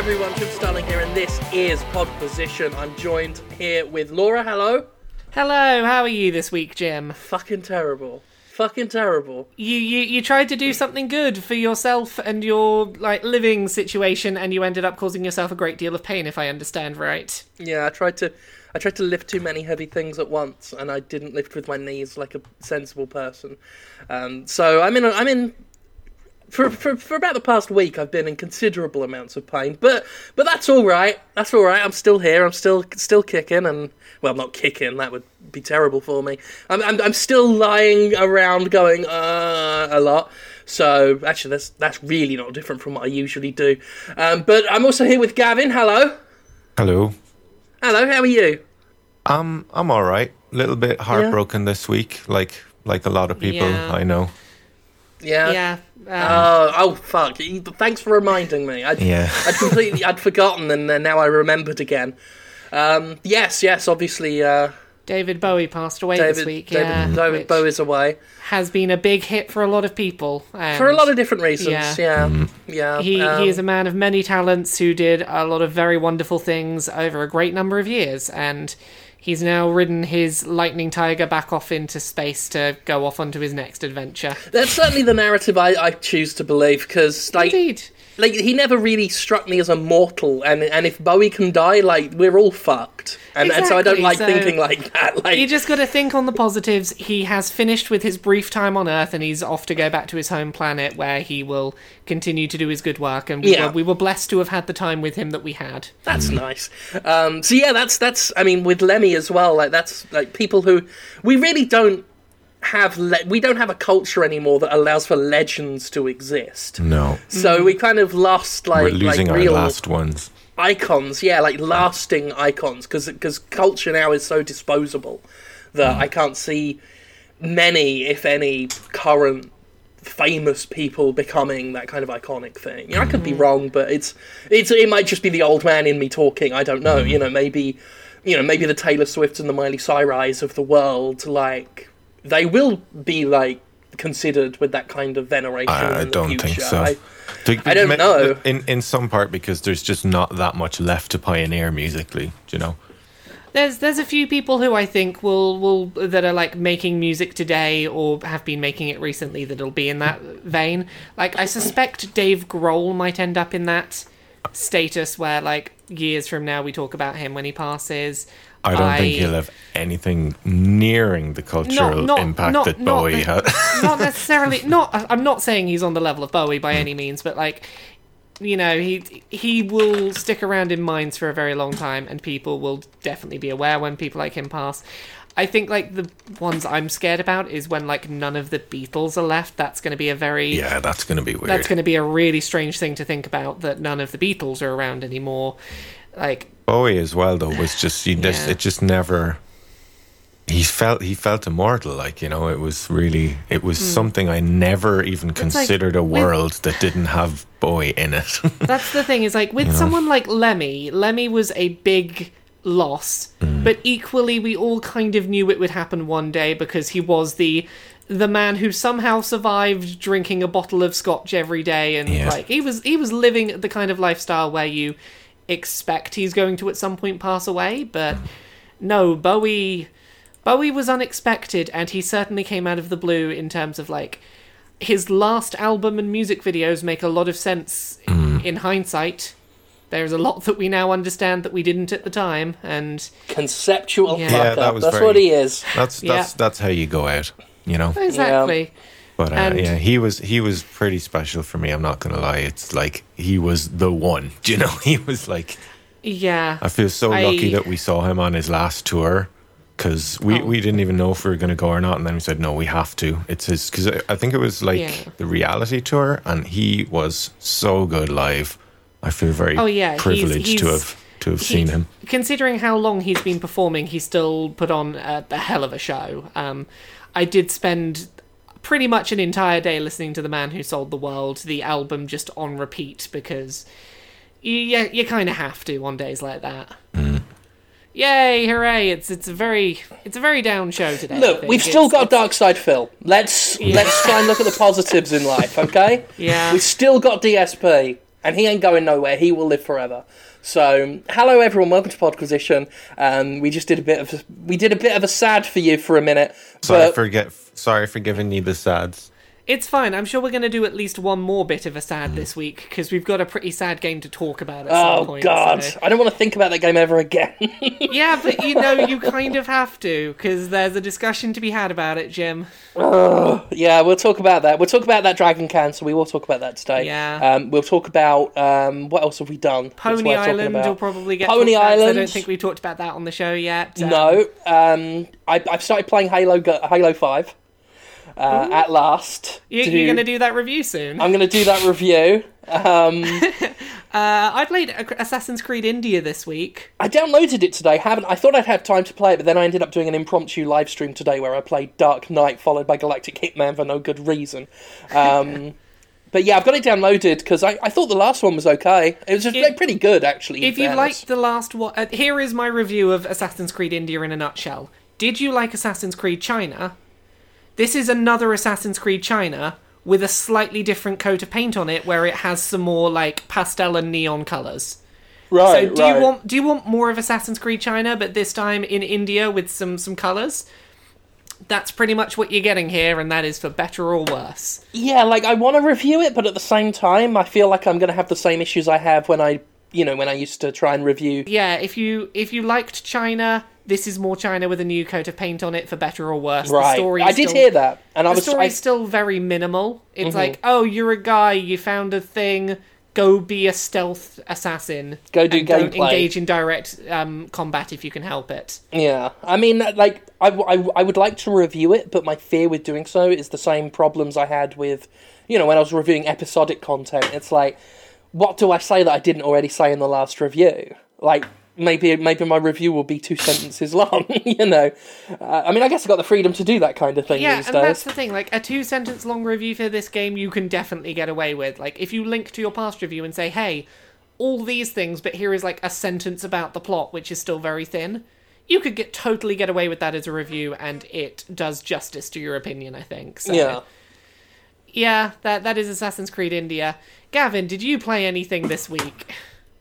everyone. Jim Sterling here, and this is Pod Position. I'm joined here with Laura. Hello. Hello, how are you this week, Jim? Fucking terrible. Fucking terrible. You you you tried to do something good for yourself and your like living situation, and you ended up causing yourself a great deal of pain, if I understand right. Yeah, I tried to. I tried to lift too many heavy things at once, and I didn't lift with my knees like a sensible person. Um, so I'm in. A, I'm in. For, for, for about the past week, I've been in considerable amounts of pain, but but that's all right. That's all right. I'm still here. I'm still still kicking, and well, I'm not kicking. That would be terrible for me. I'm I'm, I'm still lying around, going uh, a lot. So actually, that's that's really not different from what I usually do. Um, but I'm also here with Gavin. Hello. Hello. Hello. How are you? Um, I'm all right. A little bit heartbroken this week, like like a lot of people Yeah. I know. Yeah. Yeah. Um, Oh, oh, fuck! Thanks for reminding me. I'd, Yeah. I'd completely, I'd forgotten, and then now I remembered again. Um, yes, yes, obviously, uh, David Bowie passed away David, this week. David, yeah, David which Bowie is away has been a big hit for a lot of people. And for a lot of different reasons. Yeah. Yeah, yeah. He, um, he is a man of many talents who did a lot of very wonderful things over a great number of years, and he's now ridden his lightning tiger back off into space to go off onto his next adventure. That's certainly the narrative I, I choose to believe because, like, Indeed. Like he never really struck me as a mortal, and and if Bowie can die, like we're all fucked, and, and so I don't like so- thinking like that. Like, You just got to think on the positives. He has finished with his brief time on Earth, and he's off to go back to his home planet, where he will continue to do his good work. And we, Yeah. were, we were blessed to have had the time with him that we had. That's nice. Um, so yeah, that's that's. I mean, with Lemmy as well. Like that's like people who we really don't have. Le- we don't have a culture anymore that allows for legends to exist. No. So mm. we kind of lost like We're losing like our real last ones. icons. Yeah, like lasting icons because because culture now is so disposable that mm. I can't see many, if any, current famous people becoming that kind of iconic thing. You know, I could be mm. wrong, but it's it's it might just be the old man in me talking. I don't know. You know, maybe you know maybe the Taylor Swifts and the Miley Cyrus of the world, like they will be like considered with that kind of veneration. I, I in the don't future. think so. I- To- I don't ma- know. In in some part because there's just not that much left to pioneer musically. Do you know? There's there's a few people who I think will will that are like making music today or have been making it recently that'll be in that vein. Like I suspect Dave Grohl might end up in that status where like years from now we talk about him when he passes. I don't think he'll have anything nearing the cultural not- impact not- that not Bowie had. not necessarily not i'm not saying he's on the level of bowie by any means but like you know he he will stick around in minds for a very long time and people will definitely be aware when people like him pass i think like the ones i'm scared about is when like none of the beatles are left that's going to be a very yeah, that's going to be weird. that's going to be a really strange thing to think about that none of the beatles are around anymore like Bowie as well though was just he just Yeah. it just never he felt he felt immortal like you know it was really it was hmm. something I never even like considered a with- world that didn't have Bowie in it. That's the thing is like with someone like Lemmy, Lemmy was a big loss, hmm. but equally we all kind of knew it would happen one day because he was the the man who somehow survived drinking a bottle of scotch every day and Yeah. like he was he was living the kind of lifestyle where you expect he's going to at some point pass away, but no, Bowie Bowie was unexpected and he certainly came out of the blue in terms of like his last album and music videos make a lot of sense mm. in hindsight. There's a lot that we now understand that we didn't at the time, and conceptual Yeah. Yeah, that was That's very- what he is. that's Yeah. that's that's how you go out, you know. exactly. But uh, And- yeah, he was he was pretty special for me. I'm not gonna lie. It's like he was the one. Do you know? He was like Yeah, I feel so I- lucky that we saw him on his last tour because we, Oh. we didn't even know if we were going to go or not, and then we said no, we have to. It's his because I think it was like Yeah. the reality tour, and he was so good live. I feel very Oh, yeah, he's- privileged to have to have seen him. Considering how long he's been performing, he still put on a, a hell of a show. Um, I did spend pretty much an entire day listening to The Man Who Sold the World, the album just on repeat because you, you, you kind of have to on days like that. Mm. Yay! Hooray! It's it's a very it's a very down show today. Look, we've still It's- got it's- Dark Side Phil. Let's let's try and look at the positives in life, okay? Yeah. We've still got DSP, and he ain't going nowhere. He will live forever. So, hello everyone. Welcome to Podquisition. Um, we just did a bit of we did a bit of a sad for you for a minute, Sorry but for get, sorry for giving you the sads. It's fine. I'm sure we're going to do at least one more bit of a sad this week because we've got a pretty sad game to talk about at some oh god, so- I don't want to think about that game ever again. Yeah, but you know, you kind of have to because there's a discussion to be had about it, Jim. yeah, we'll talk about that. We'll talk about that Dragon Cancer. We will talk about that today. Yeah. Um, we'll talk about um, what else have we done? Pony Island will probably get Pony about, 'cause I don't think we talked about that on the show yet. Um, No, um, I, I've started playing Halo Halo Five uh, at last. you, you're going to do that review soon. I'm going to do that review. Um, Uh, I played Assassin's Creed India this week. I downloaded it today. Haven't I thought I'd have time to play it, but then I ended up doing an impromptu live stream today where I played Dark Knight followed by Galactic Hitman for no good reason. Um, but yeah, I've got it downloaded because I, I thought the last one was okay. It was just If- pretty good actually. If you liked the last one, uh, here is my review of Assassin's Creed India in a nutshell. Did you like Assassin's Creed China? This is another Assassin's Creed China with a slightly different coat of paint on it, where it has some more like pastel and neon colors. right, So do right. you want do you want more of Assassin's Creed China, but this time in India with some some colors? That's pretty much what you're getting here, and that is for better or worse. Yeah, like I want to review it, but at the same time, I feel like I'm going to have the same issues I have when I, you know, when I used to try and review. Yeah, if you if you liked China, this is more China with a new coat of paint on it for better or worse. The Right, story I did still- hear that, and I The was. story I, is still very minimal. It's Mm-hmm. like, oh, you're a guy, you found a thing, go be a stealth assassin. Go do gameplay. engage in direct um, combat if you can help it. yeah, I mean, like I, I, I would like to review it, but my fear with doing so is the same problems I had with, you know, when I was reviewing episodic content. It's like, what do I say that I didn't already say in the last review? Like. Maybe maybe my review will be two sentences long, you know. Uh, I mean, I guess I got the freedom to do that kind of thing Yeah, these and days. that's the thing. Like a two sentence long review for this game, you can definitely get away with. Like if you link to your past review and say, "Hey, all these things, but here is like a sentence about the plot, which is still very thin," you could get totally get away with that as a review, and it does justice to your opinion. I think. So, Yeah. yeah. That that is Assassin's Creed India. Gavin, did you play anything this week?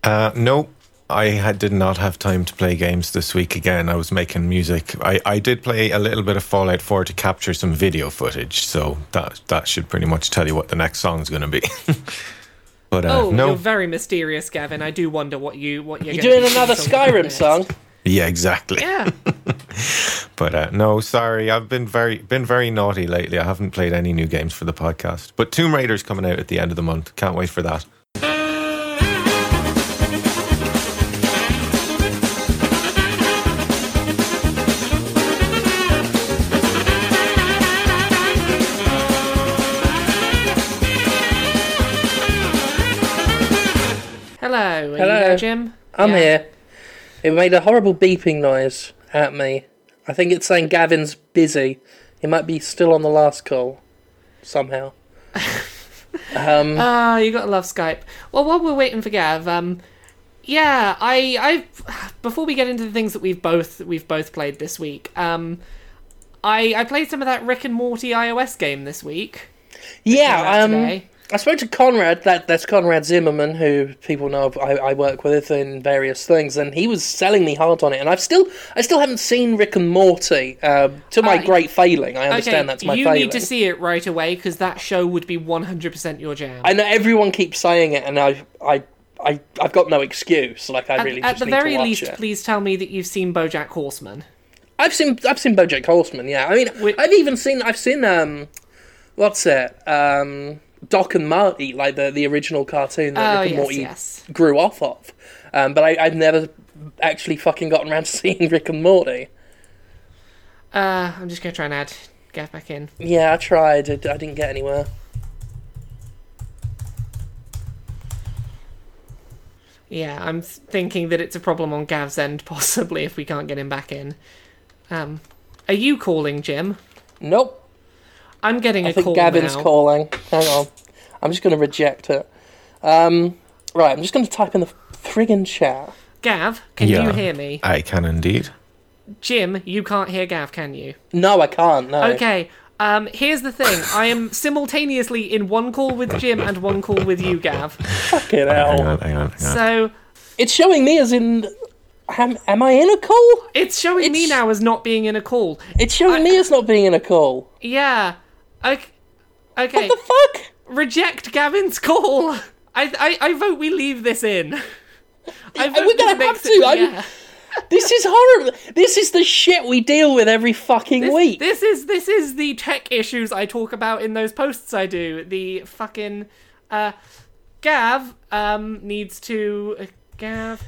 Uh, no, I had, did not have time to play games this week again. I was making music. I, I did play a little bit of Fallout 4 to capture some video footage, so that that should pretty much tell you what the next song's going to be. but uh, Oh, no, you're very mysterious, Gavin. I do wonder what you what you're, You're doing another Skyrim next. song. yeah, exactly. Yeah. But uh, no, sorry, I've been very been very naughty lately. I haven't played any new games for the podcast. But Tomb Raider's coming out at the end of the month. Can't wait for that. Jim? I'm Yeah. here. It made a horrible beeping noise at me. I think it's saying Gavin's busy. He might be still on the last call somehow. um, Ah, you gotta love Skype. Well, while we're waiting for Gav, um, yeah, I, I, before we get into the things that we've both we've both played this week, um, I I played some of that Rick and Morty iOS game this week. Yeah, um, today. I spoke to Conrad. That that's Conrad Zimmerman, who people know I, I work with in various things, and he was selling me hard on it. And I've still I still haven't seen Rick and Morty. Uh, to my Uh, great failing, I understand okay, that's my you failing. need to see it right away because that show would be one hundred percent your jam. I know everyone keeps saying it, and I I. I, I've got no excuse. Like I at, really at the very least, it. please tell me that you've seen BoJack Horseman. I've seen I've seen BoJack Horseman. Yeah, I mean I've even seen I've seen um, what's it um, Doc and Marty like the the original cartoon that Oh Rick and yes, Morty yes. grew off of. Um, but I, I've never actually fucking gotten around to seeing Rick and Morty. Uh, I'm just gonna try and add Gav back in. Yeah, I tried. I, I didn't get anywhere. Yeah, I'm thinking that it's a problem on Gav's end, possibly if we can't get him back in. Um, are you calling, Jim? Nope. I'm getting I a think call Gavin's now. calling. Hang on. I'm just going to reject it. Um, right, I'm just going to type in the friggin' chat. Gav, can Yeah. you hear me? I can indeed. Jim, you can't hear Gav, can you? No, I can't. No. Okay. Um, here's the thing. I am simultaneously in one call with Jim and one call with you, Gav. Fucking Hang hell. on, hang on, hang on. So It's showing me as in. Am, am I in a call? it's showing me It's- now as not being in a call. It's showing me as not being in a call. Yeah. Okay. Okay. What the fuck? Reject Gavin's call. I, I I vote we leave this in. I vote we're gonna this have to, it- yeah. This is horrible. This is the shit we deal with every fucking This, week. this is this is the tech issues I talk about in those posts I do. The fucking uh, Gav um needs to uh, Gav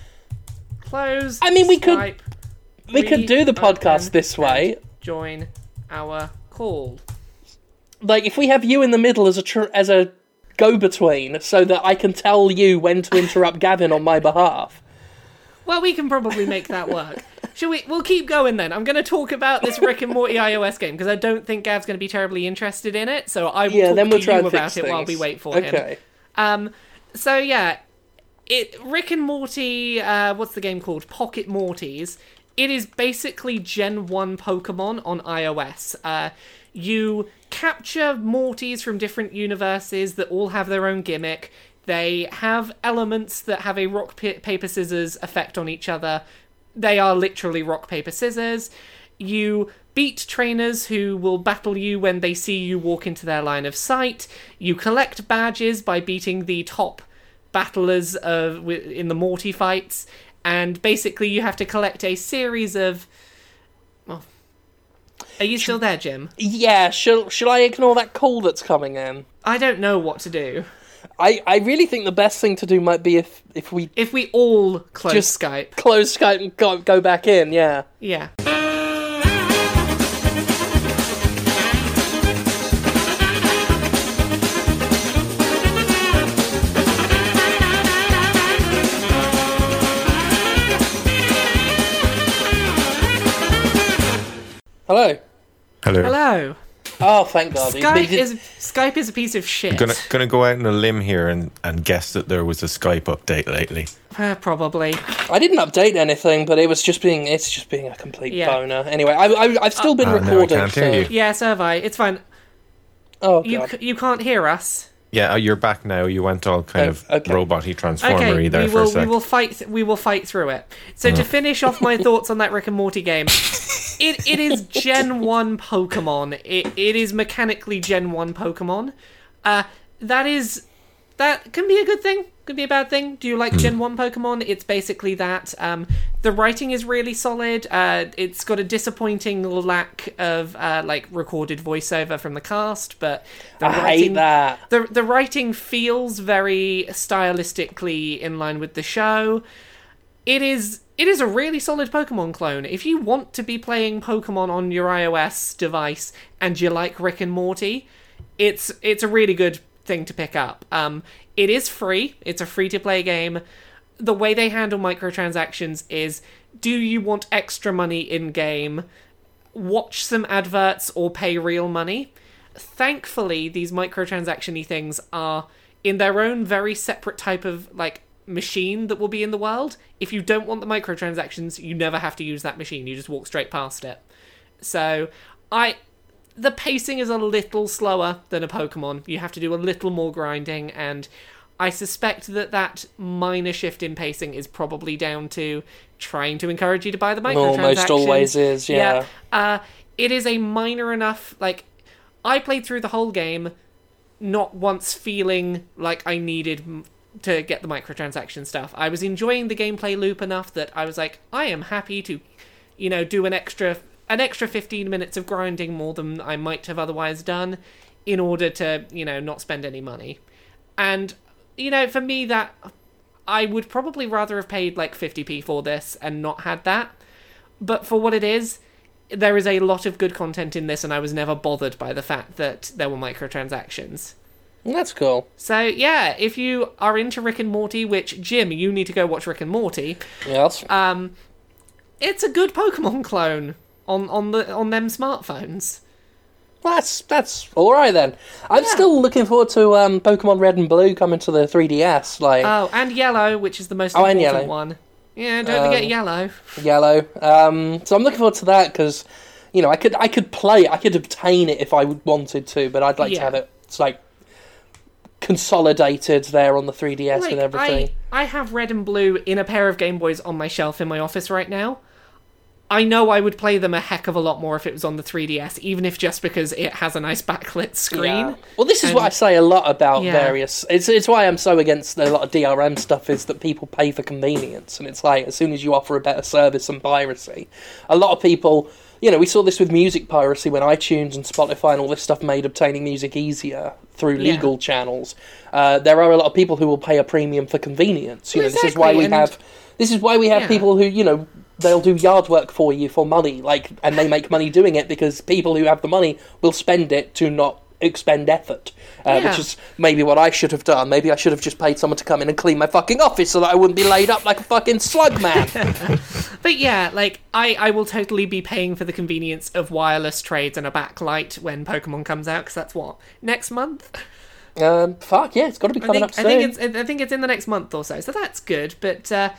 close. I mean, we could- Skype, we could do the podcast this way. Join our call. Like, if we have you in the middle as a tr- as a go-between, so that I can tell you when to interrupt Gavin on my behalf. Well, we can probably make that work. Shall we? We'll keep going then. I'm going to talk about this Rick and Morty iOS game because I don't think Gav's going to be terribly interested in it. So I will Yeah, talk then we'll to try you about it things. while we wait for him. Okay. Um, so yeah, it Rick and Morty. Uh, what's the game called? Pocket Mortys. It is basically Gen One Pokemon on iOS. Uh, you capture Mortys from different universes that all have their own gimmick. They have elements that have a rock pa- paper scissors effect on each other. They are literally rock paper scissors. You beat trainers who will battle you when they see you walk into their line of sight. You collect badges by beating the top battlers of in the Morty fights, and basically you have to collect a series of. Are you still there, Jim? Yeah. Shall Shall I ignore that call that's coming in? I don't know what to do. I I really think the best thing to do might be if if we If we all close Just- Skype, close Skype and go go back in. Yeah. yeah. Hello. Hello. Hello. Oh, thank God. It- Skype is Skype is a piece of shit. Gonna gonna go out on a limb here and, and guess that there was a Skype update lately. Uh, probably. I didn't update anything, but it was just being it's just being a complete Yeah. boner. Anyway, I, I I've still been Ah, no, I recording. can't hear so- you. Yeah, so have I. It's fine. Oh You God. c- you can't hear us. Yeah, oh, you're back now. You went all kind Oh, of okay. robot-y transformery Okay, there we for a will sec. we will fight th- we will fight through it. So to finish off my thoughts on that Rick and Morty game, it it is Gen One Pokemon. It it is mechanically Gen One Pokemon. Uh, that is that can be a good thing, could be a bad thing. Do you like Gen One Pokemon? It's basically that. Um, the writing is really solid. Uh, it's got a disappointing lack of uh, like recorded voiceover from the cast, but the I hate writing, that. the the writing feels very stylistically in line with the show. It is it is a really solid Pokemon clone. If you want to be playing Pokemon on your iOS device and you like Rick and Morty, it's it's a really good thing to pick up. Um, it is free. It's a free to play game. The way they handle microtransactions is: do you want extra money in game? Watch some adverts or pay real money thankfully these microtransaction-y things are in their own very separate type of like machine that will be in the world if you don't want the microtransactions you never have to use that machine you just walk straight past it so i the pacing is a little slower than a pokemon you have to do a little more grinding and i suspect that that minor shift in pacing is probably down to trying to encourage you to buy the microtransactions Almost always is, yeah. uh, it is a minor enough like I played through the whole game, not once feeling like I needed m- to get the microtransaction stuff. I was enjoying the gameplay loop enough that I was like, I am happy to, you know, do an extra an extra fifteen minutes of grinding more than I might have otherwise done, in order to you know not spend any money, and you know for me that I would probably rather have paid like fifty p for this and not had that, but for what it is there is a lot of good content in this, and I was never bothered by the fact that there were microtransactions. That's cool. So yeah, if you are into Rick and Morty, which Jim, you need to go watch Rick and Morty. Yes. Um, it's a good Pokemon clone on on the on them smartphones. That's that's all right then. I'm still looking forward to um, Pokemon Red and Blue coming to the 3DS. Like, Oh, and Yellow, which is the most Oh, and important Yellow. one. Yeah, don't forget yellow. Yellow. Um, so I'm looking forward to that because, you know, I could I could play, I could obtain it if I wanted to, but I'd like to have it. It's like consolidated there on the 3DS Like, and everything. I, I have red and blue in a pair of Game Boys on my shelf in my office right now. I know I would play them a heck of a lot more if it was on the 3DS, even if just because it has a nice backlit screen. Yeah. Well, this is what I say a lot about Yeah. various. It's it's why I'm so against a lot of DRM stuff is that people pay for convenience, and it's like as soon as you offer a better service than piracy, a lot of people. You know, we saw this with music piracy when iTunes and Spotify and all this stuff made obtaining music easier through Yeah. legal channels. Uh, there are a lot of people who will pay a premium for convenience. You Well, know, this is why we and- have. This is why we have Yeah. people who you know they'll do yard work for you for money, like, and they make money doing it because people who have the money will spend it to not expend effort, uh, Yeah. which is maybe what I should have done. Maybe I should have just paid someone to come in and clean my fucking office so that I wouldn't be laid up like a fucking slug man. But yeah, like I, I will totally be paying for the convenience of wireless trades and a backlight when Pokemon comes out because that's what next month. um, fuck yeah, it's got to be I coming think up I think it's I think it's in the next month or so, so that's good. But uh,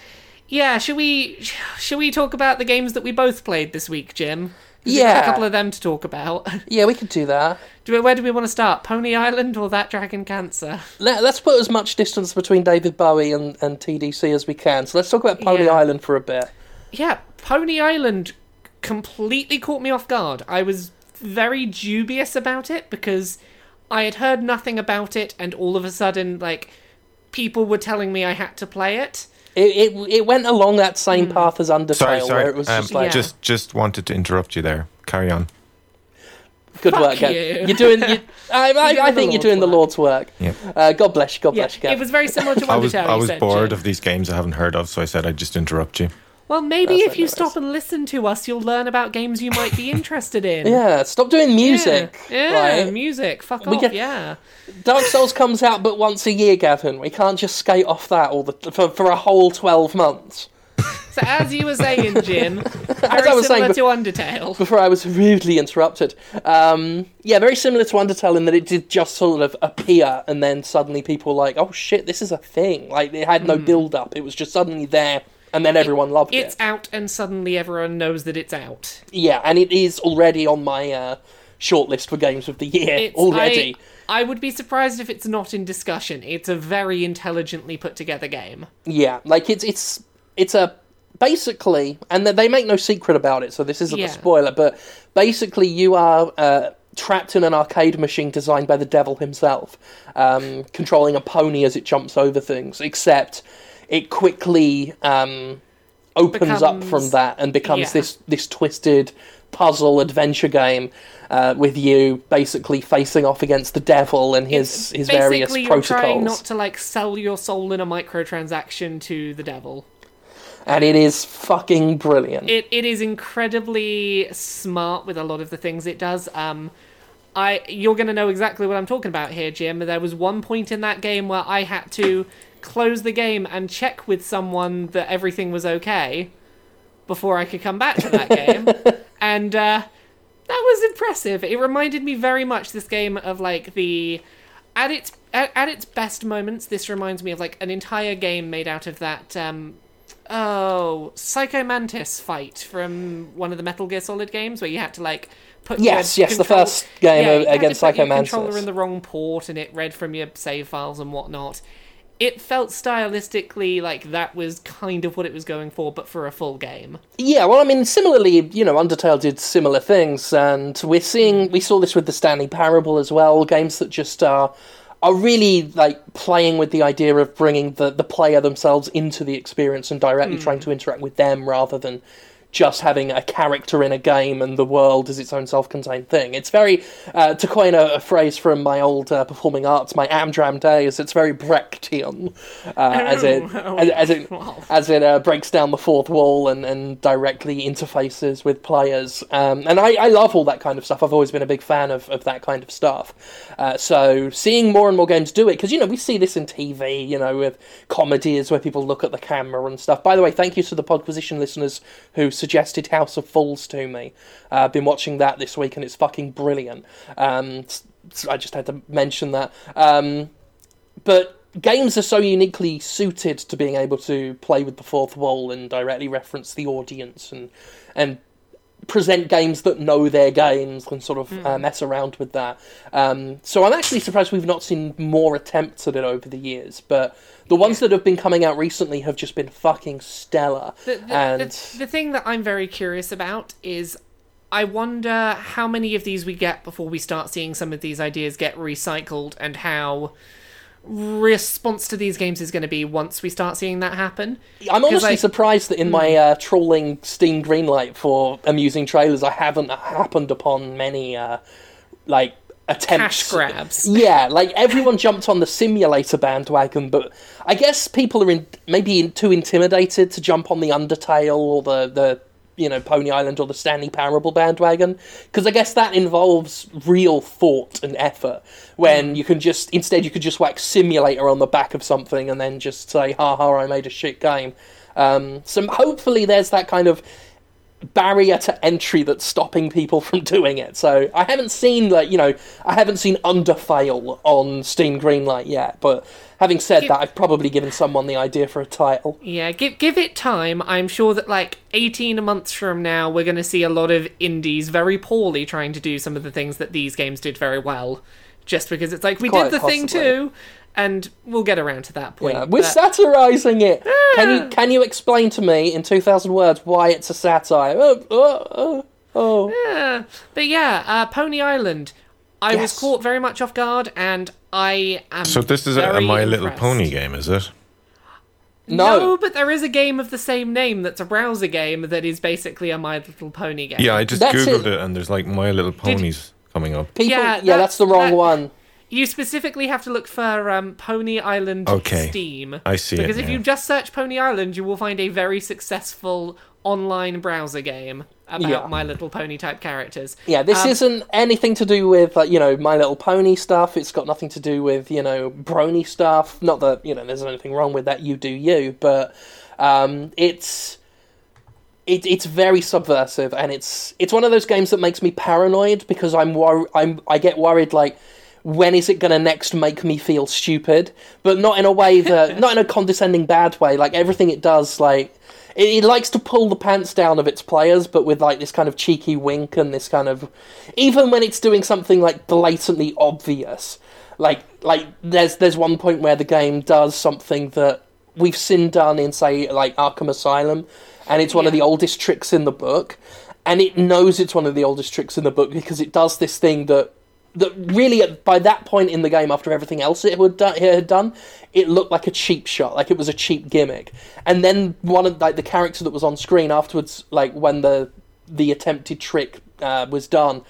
yeah, should we should we talk about the games that we both played this week, Jim? Yeah. a couple of them to talk about. Yeah, we could do that. Do we, where do we want to start? Pony Island or that Dragon Cancer? Let, us put as much distance between David Bowie and, and TDC as we can. So let's talk about Pony Yeah. Island for a bit. Yeah, Pony Island completely caught me off guard. I was very dubious about it because I had heard nothing about it, and all of a sudden, like, people were telling me I had to play it. It, it, it went along that same Hmm. path as Undertale, Sorry, where sorry. it was um, just like Yeah. Just just wanted to interrupt you there. Carry on. good Fuck work. You. You're doing. You, I, I, doing I think you're Lord's doing the. Lord's work. Yeah. Uh, God bless you. God Yeah, bless you. Gav. it was very similar to Undertale. I was I was bored Jim. of these games I haven't heard of, so I said I'd just interrupt you. Well, maybe That's if you okay, stop and listen to us, you'll learn about games you might be interested in. Yeah, stop doing music. Yeah, yeah, right? music. Fuck We off. get- Yeah. Dark Souls comes out but once a year, Gavin. We can't just skate off that all the for, for a whole twelve months. So as you were saying, Jim, very I was saying similar bef- to Undertale. Before I was rudely interrupted. Um, yeah, very similar to Undertale in that it did just sort of appear and then suddenly people were like, oh shit, this is a thing. Like it had no build up. It was just suddenly there and then everyone loved Hmm. It's it. out, and suddenly everyone knows that it's out. Yeah, and it is already on my uh, shortlist for games of the year It's, already. I, I would be surprised if it's not in discussion. It's a very intelligently put together game. Yeah, like it's it's it's a basically, and they make no secret about it, so this isn't Yeah. a spoiler. But basically, you are uh, trapped in an arcade machine designed by the devil himself, um, controlling a pony as it jumps over things. Except it quickly um, opens up from that and becomes yeah. this this twisted puzzle adventure game. Uh, with you basically facing off against the devil and his his various Basically, you're protocols. trying not to like sell your soul in a microtransaction to the devil. and it is fucking brilliant. It it is incredibly smart with a lot of the things it does. Um, I you're gonna know exactly what I'm talking about here, Jim. There was one point in that game where I had to close the game and check with someone that everything was okay before I could come back to that game, and uh, that was impressive. It reminded me very much this game of like the at its at, at its best moments. This reminds me of like an entire game made out of that. Um, Oh, Psycho Mantis fight from one of the Metal Gear Solid games where you had to like put Yes, yes, the first game yeah, of- you had to against Psycho your controller Mantis. in the wrong port and it read from your save files and whatnot. It felt stylistically like that was kind of what it was going for, but for a full game. Yeah, well, I mean, similarly, you know, Undertale did similar things, and we're seeing we saw this with the Stanley Parable as well. Games that just are are really like playing with the idea of bringing the the player themselves into the experience and directly trying hmm. to interact with them rather than just having a character in a game and the world as its own self-contained thing. It's very, uh, to coin a, a phrase from my old uh, performing arts, my Amdram days. It's very Brechtian, uh, as it Oh, as, as it wow. as it uh, breaks down the fourth wall and, and directly interfaces with players. Um, and I, I love all that kind of stuff. I've always been a big fan of, of that kind of stuff. Uh, so seeing more and more games do it, because, you know, we see this in TV, you know, with comedies where people look at the camera and stuff. By the way, thank you to the Podquisition listeners who suggested House of Fools to me. Uh, I've been watching that this week and it's fucking brilliant. Um, I just had to mention that. Um, but games are so uniquely suited to being able to play with the fourth wall and directly reference the audience and and present games that know their games and sort of uh, mess around with that. Um, so I'm actually surprised we've not seen more attempts at it over the years. But the ones that have been coming out recently have just been fucking stellar. The, the, and the, the thing that I'm very curious about is I wonder how many of these we get before we start seeing some of these ideas get recycled and how response to these games is going to be once we start seeing that happen. I'm honestly like- surprised that in my uh, trolling Steam Greenlight for amusing trailers, I haven't happened upon many uh, like attempts. Cash grabs. Yeah, like everyone jumped on the simulator bandwagon, but I guess people are in, maybe in, too intimidated to jump on the Undertale or the the you know Pony Island or the Stanley Parable bandwagon because I guess that involves real thought and effort. When you can just instead you could just whack simulator on the back of something and then just say, "Ha ha, I made a shit game." Um, so hopefully there's that kind of barrier to entry that's stopping people from doing it. So I haven't seen like you know I haven't seen Underfail on Steam Greenlight yet, but having said Give- that, I've probably given someone the idea for a title. Yeah, give give it time. I'm sure that like 18 months from now, we're going to see a lot of indies very poorly trying to do some of the things that these games did very well, just because it's like we Quite did the thing too, and we'll get around to that point. Yeah, we're but- satirizing it. Can you can you explain to me in two thousand words why it's a satire? Oh, oh, oh, oh. Yeah, but yeah, uh, Pony Island. I was caught very much off guard, and I am. So this is a, a My Little impressed. Pony game, is it? No. but there is a game of the same name that's a browser game that is basically a My Little Pony game. Yeah, I just That's googled it. it. and there's like My Little Ponies coming up. People, Yeah, yeah, that- that's the wrong that- one. You specifically have to look for um, Pony Island Okay. Steam. I see it Because if now. you just search Pony Island, you will find a very successful online browser game about Yeah. My Little Pony type characters. Yeah, this Um, isn't anything to do with like you know My Little Pony stuff. It's got nothing to do with you know Brony stuff. Not that you know there's anything wrong with that. You do you, but um, it's it, it's very subversive, and it's it's one of those games that makes me paranoid because I'm wor- I'm I get worried like when is it going to next make me feel stupid, but not in a way that not in a condescending bad way. Like everything it does, like it, it likes to pull the pants down of its players, but with like this kind of cheeky wink and this kind of even when it's doing something like blatantly obvious. Like like there's there's one point where the game does something that we've seen done in say like Arkham Asylum, and it's one of the oldest tricks in the book, and it knows it's one of the oldest tricks in the book because it does this thing that that really by that point in the game after everything else it had done, it had done it looked like a cheap shot like it was a cheap gimmick. And then one of like the character that was on screen afterwards like when the the attempted trick uh, was done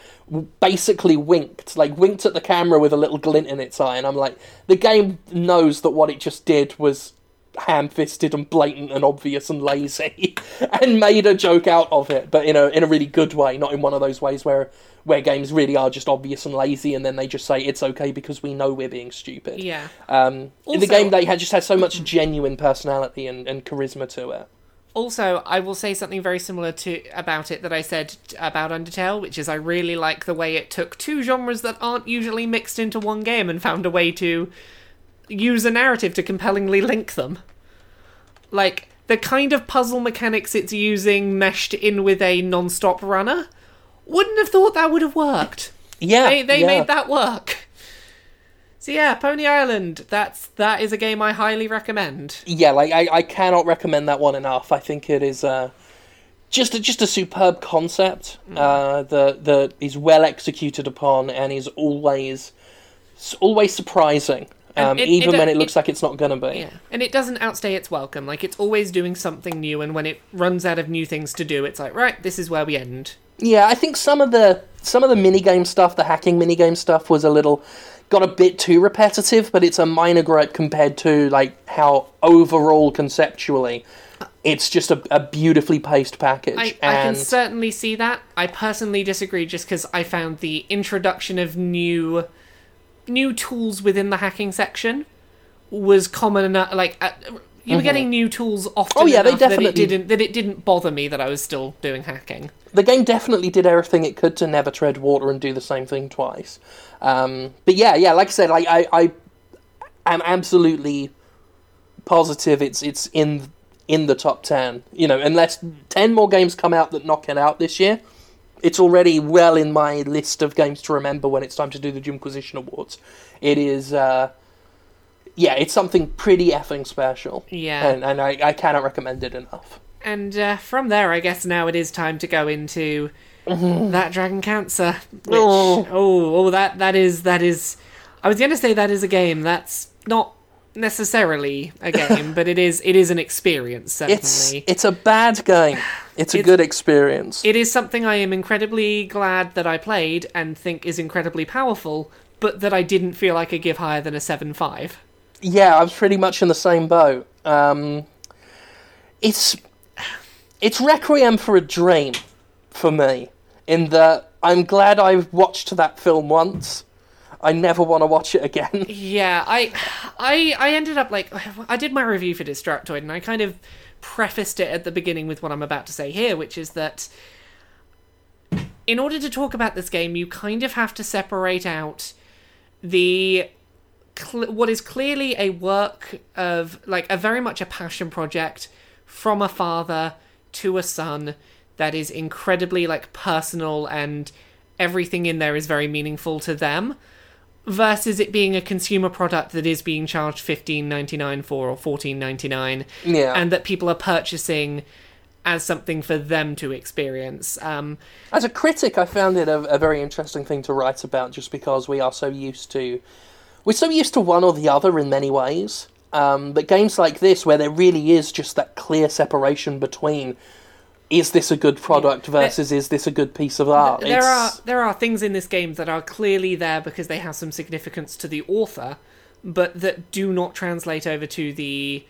basically winked like winked at the camera with a little glint in its eye. And i'm like the game knows that what it just did was ham-fisted and blatant and obvious and lazy and made a joke out of it but in a in a really good way not in one of those ways where where games really are just obvious and lazy and then they just say it's okay because we know we're being stupid Yeah. um in the game they had just had so much genuine personality and, and charisma to it Also, I will say something very similar to about it that I said about Undertale, which is I really like the way it took two genres that aren't usually mixed into one game and found a way to use a narrative to compellingly link them. Like the kind of puzzle mechanics it's using meshed in with a non-stop runner. Wouldn't have thought that would have worked. yeah They they yeah. made that work. So yeah, Pony Island. That's that is a game I highly recommend. yeah, like I, I cannot recommend that one enough. I think it is uh, just a, just a superb concept Mm. uh, that that is well executed upon and is always always surprising, um, it- even it- when it it- looks like it's not going to be. Yeah, and it doesn't outstay its welcome. Like it's always doing something new, and when it runs out of new things to do, it's like right, this is where we end. Yeah, I think some of the some of the minigame stuff, the hacking minigame stuff, was a little got a bit too repetitive, but it's a minor gripe compared to like how overall conceptually. It's just a, a beautifully paced package, I, I can certainly see that. I personally disagree, just because I found the introduction of new new tools within the hacking section was common enough. Like uh, you were getting new tools often. Mm-hmm. Oh, yeah, they enough that definitely- it didn't that it didn't bother me that I was still doing hacking. the game definitely did everything it could to never tread water and do the same thing twice. Um, but yeah, yeah, like I said, like I, I am absolutely positive it's it's in in the top ten. You know, unless ten more games come out that knock it out this year, it's already well in my list of games to remember when it's time to do the Jimquisition Awards. It is, uh, yeah, it's something pretty effing special. Yeah. and, and I, I cannot recommend it enough. And uh, from there, I guess now it is time to go into that Dragon Cancer. Which, Oh. oh, oh, that that is that is. I was going to say that is a game. That's not necessarily a game, but it is it is an experience It's certainly. it's a bad game. It's a It's- good experience. It is something I am incredibly glad that I played and think is incredibly powerful, but that I didn't feel I could give higher than a seven five. Yeah, I was pretty much in the same boat. Um, it's it's Requiem for a Dream for me, in that I'm glad I've watched that film once. I never want to watch it again. Yeah, I, I, I ended up like I did my review for Destructoid, and I kind of prefaced it at the beginning with what I'm about to say here, which is that in order to talk about this game, you kind of have to separate out the cl- what is clearly a work of like a very much a passion project from a father to a son that is incredibly like personal and everything in there is very meaningful to them versus it being a consumer product that is being charged fifteen ninety nine for or fourteen ninety nine, Yeah. and that people are purchasing as something for them to experience. Um, As a critic, I found it a, a very interesting thing to write about, just because we are so used to we're so used to one or the other in many ways. Um, but games like this, where there really is just that clear separation between is this a good product versus is this a good piece of art? there It's- are there are things in this game that are clearly there because they have some significance to the author, but that do not translate over to the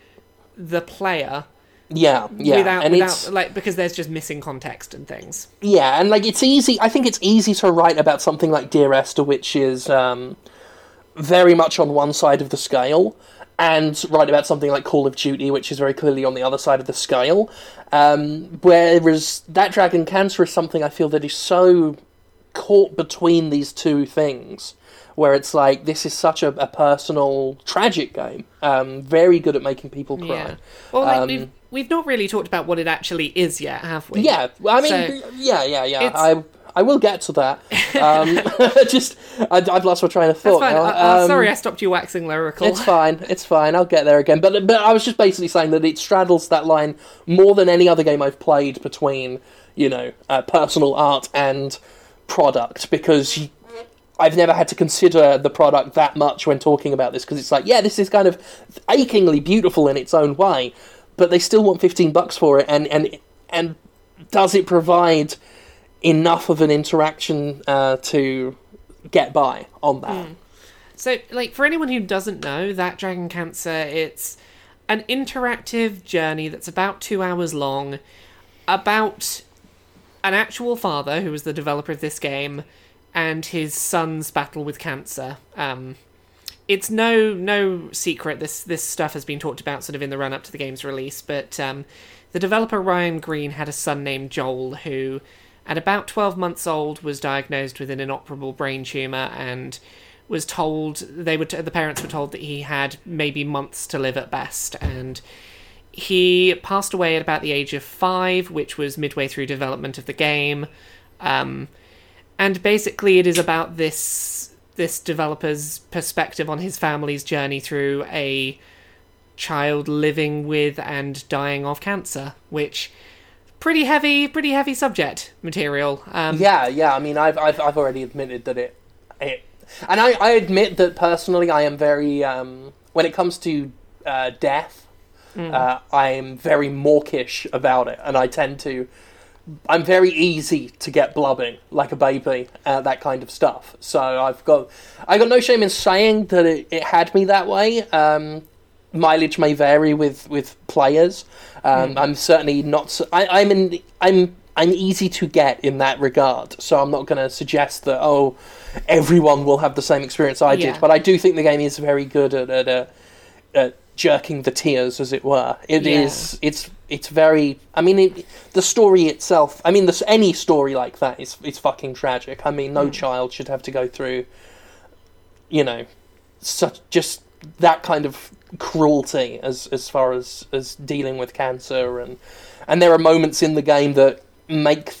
the player yeah, yeah, without and without it's like because there's just missing context and things. yeah, and like it's easy. I think it's easy to write about something like Dear Esther, which is um, very much on one side of the scale, and write about something like Call of Duty, which is very clearly on the other side of the scale. Um, whereas that Dragon Cancer is something I feel that is so caught between these two things, where it's like this is such a, a personal, tragic game. Um, very good at making people cry. Yeah. Well, like, Um, we've we've not really talked about what it actually is yet, have we? Yeah, I mean, So- yeah, yeah, yeah. It's- I I will get to that. Um, just I, I've lost my train of thought. I, Um, sorry, I stopped you waxing lyrical. It's fine. It's fine. I'll get there again. But but I was just basically saying that it straddles that line more than any other game I've played between you know uh, personal art and product because. I've never had to consider the product that much when talking about this because it's like, yeah, this is kind of achingly beautiful in its own way, but they still want fifteen bucks for it, and and and does it provide enough of an interaction uh, to get by on that? So, like, for anyone who doesn't know, that Dragon Cancer, it's an interactive journey that's about two hours long about an actual father who was the developer of this game and his son's battle with cancer. Um, it's no no secret this this stuff has been talked about sort of in the run up to the game's release, but um, the developer Ryan Green had a son named Joel who, at about twelve months old, was diagnosed with an inoperable brain tumor and was told they were t- the parents were told that he had maybe months to live at best and he passed away at about the age of five, which was midway through development of the game. Um, and basically, it is about this this developer's perspective on his family's journey through a child living with and dying of cancer, which pretty heavy, pretty heavy subject material. Um, Yeah, yeah. I mean, I've I've, I've already admitted that it, it and I, I admit that personally, I am very um, when it comes to uh, death, uh, I am very mawkish about it, and I tend to. I'm very easy to get blubbing like a baby, uh, that kind of stuff. So I've got, I got no shame in saying that it, it had me that way. Um, mileage may vary with with players. Um, I'm certainly not. s- I, I'm in. I'm I'm easy to get in that regard. So I'm not going to suggest that oh, everyone will have the same experience I Yeah. did. But I do think the game is very good at at, uh, at jerking the tears, as it were. It is. Yeah. It's it's very. I mean, it, the story itself. I mean, this any story like that is it's fucking tragic. I mean, no child should have to go through. You know, such just that kind of cruelty as as far as as dealing with cancer and and there are moments in the game that make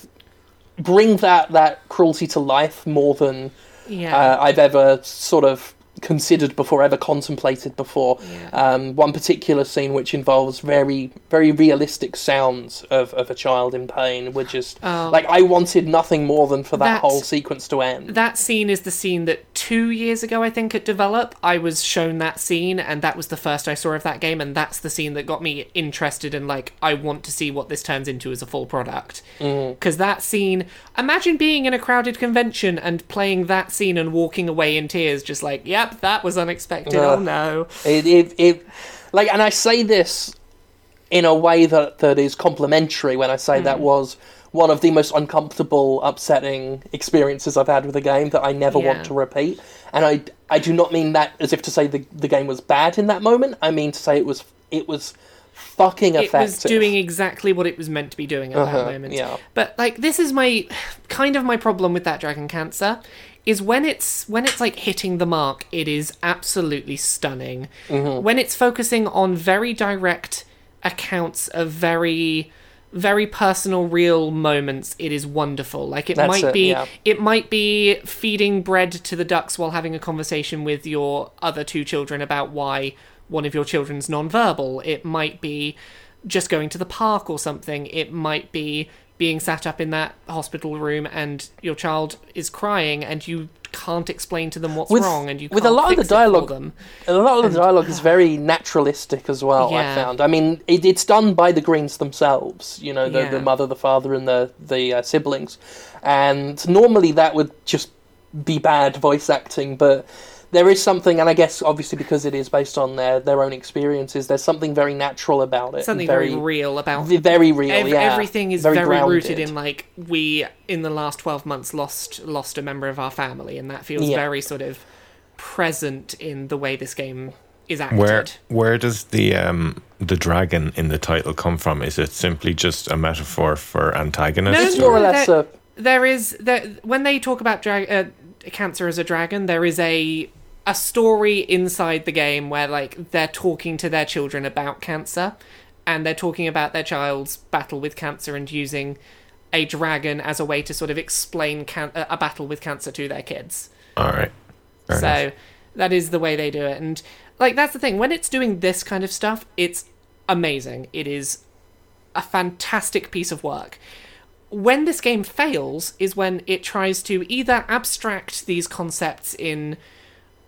bring that that cruelty to life more than Yeah. uh, I've ever sort of considered before, ever contemplated before. Yeah. Um, one particular scene which involves very, very realistic sounds of, of a child in pain were just Oh. like I wanted nothing more than for that That- whole sequence to end. that scene is the scene that two years ago I think at develop I was shown that scene and that was the first I saw of that game and that's the scene that got me interested in, like I want to see what this turns into as a full product. Because that scene imagine being in a crowded convention and playing that scene and walking away in tears just like yep that was unexpected. Oh no. It, it, it, like, and I say this in a way that, that is complimentary when I say Hmm. that was one of the most uncomfortable, upsetting experiences I've had with a game that I never Yeah. want to repeat. And I, I do not mean that as if to say the, the game was bad in that moment. I mean to say it was, it was fucking effective. it was doing exactly what it was meant to be doing at Uh-huh, that moment. yeah. But like this is my kind of my problem with that dragon cancer is when it's when it's like hitting the mark, it is absolutely stunning. Mm-hmm. When it's focusing on very direct accounts of very very personal real moments it is wonderful like it That's might it, be yeah. it might be feeding bread to the ducks while having a conversation with your other two children about why one of your children's nonverbal. It might be just going to the park or something. It might be being sat up in that hospital room and your child is crying and you can't explain to them what's With- wrong and you with can't a lot of the fix it for dialogue- them. A lot of the dialogue is very naturalistic as well. I found. I mean, it, it's done by the Greens themselves. You know, the, Yeah. the mother, the father, and the the uh, siblings. And normally that would just be bad voice acting, but there is something, and I guess obviously because it is based on their their own experiences, there's something very natural about it. Something very very, real about v- very real. Ev- yeah, everything is very, very, rooted in like we in the last 12 months lost lost a member of our family and that feels Yeah. very sort of present in the way this game is acted Where where does the um the dragon in the title come from? Is it simply just a metaphor for antagonist? No, It's no, more or no, less there- a there is there when they talk about dra- uh, cancer as a dragon there is a a story inside the game where like they're talking to their children about cancer and they're talking about their child's battle with cancer and using a dragon as a way to sort of explain can- a battle with cancer to their kids. All right. Fair so enough. that is the way they do it. And like that's the thing. When it's doing this kind of stuff it's amazing. It is a fantastic piece of work. When this game fails is when it tries to either abstract these concepts in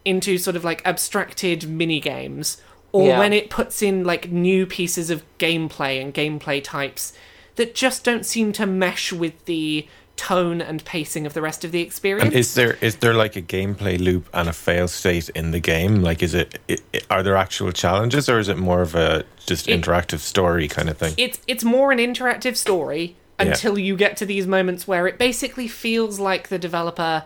into sort of like abstracted mini games or Yeah. when it puts in like new pieces of gameplay and gameplay types that just don't seem to mesh with the tone and pacing of the rest of the experience And is there is there like a gameplay loop and a fail state in the game? Like, is it, i i are there actual challenges, or is it more of a just It- interactive story kind of thing? it's it's more an interactive story Yeah. until you get to these moments where it basically feels like the developer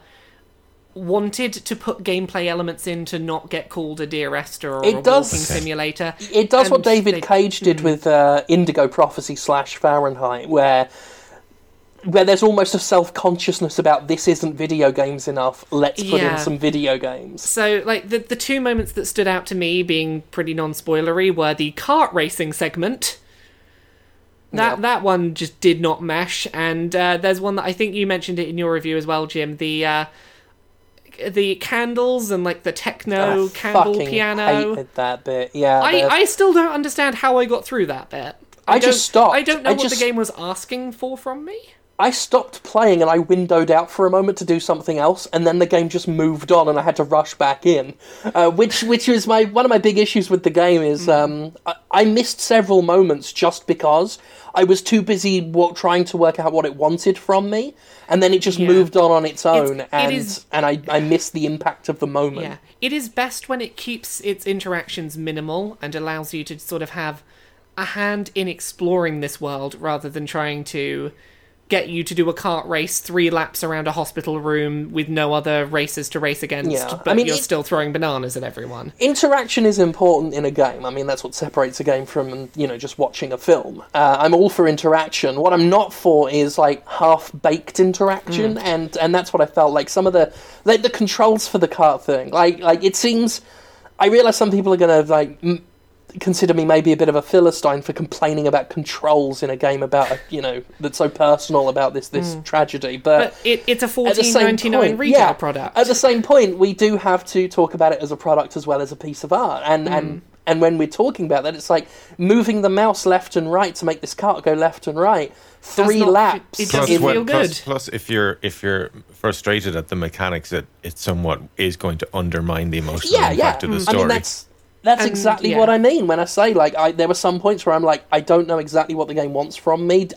wanted to put gameplay elements in to not get called a Dear Esther or It a does- walking simulator. It does what David they- Cage did with uh, Indigo Prophecy slash Fahrenheit, where where there's almost a self consciousness about this isn't video games enough. Let's put Yeah. in some video games. So, like the the two moments that stood out to me, being pretty non-spoilery, were the kart racing segment. That Yeah. that one just did not mesh, and uh, there's one that I think you mentioned it in your review as well, Jim. The uh, the candles and like the techno I candle piano. hated that bit. Yeah, I, I still don't understand how I got through that bit. I don't- just stopped. I don't know I what just- the game was asking for from me. I stopped playing and I windowed out for a moment to do something else, and then the game just moved on, and I had to rush back in. Uh, which, which was my one of my big issues with the game is um, I, I missed several moments just because I was too busy trying to work out what it wanted from me, and then it just Yeah. moved on on its own, it and is- and I, I missed the impact of the moment. Yeah. It is best when it keeps its interactions minimal and allows you to sort of have a hand in exploring this world rather than trying to get you to do a cart race three laps around a hospital room with no other races to race against, Yeah. but I mean, you're it- still throwing bananas at everyone. interaction is important in a game. I mean, that's what separates a game from you know just watching a film. Uh, I'm all for interaction. What I'm not for is like half baked interaction, Mm. and and that's what I felt like. Some of the like the controls for the cart thing, like like it seems I realize some people are going to like m- consider me maybe a bit of a philistine for complaining about controls in a game about a, you know that's so personal about this this tragedy, But it, it's a at the fourteen same ninety nine point- retail yeah, product. At the same point, we do have to talk about it as a product as well as a piece of art, and Hmm. and and when we're talking about that, it's like moving the mouse left and right to make this cart go left and right. Three not laps. it Plus, doesn't feel good. plus, if you're if you're frustrated at the mechanics, it it somewhat is going to undermine the emotional yeah, yeah. impact of the I story. mean, that's that's And, exactly yeah. what I mean when I say like I, there were some points where I'm like I don't know exactly what the game wants from me.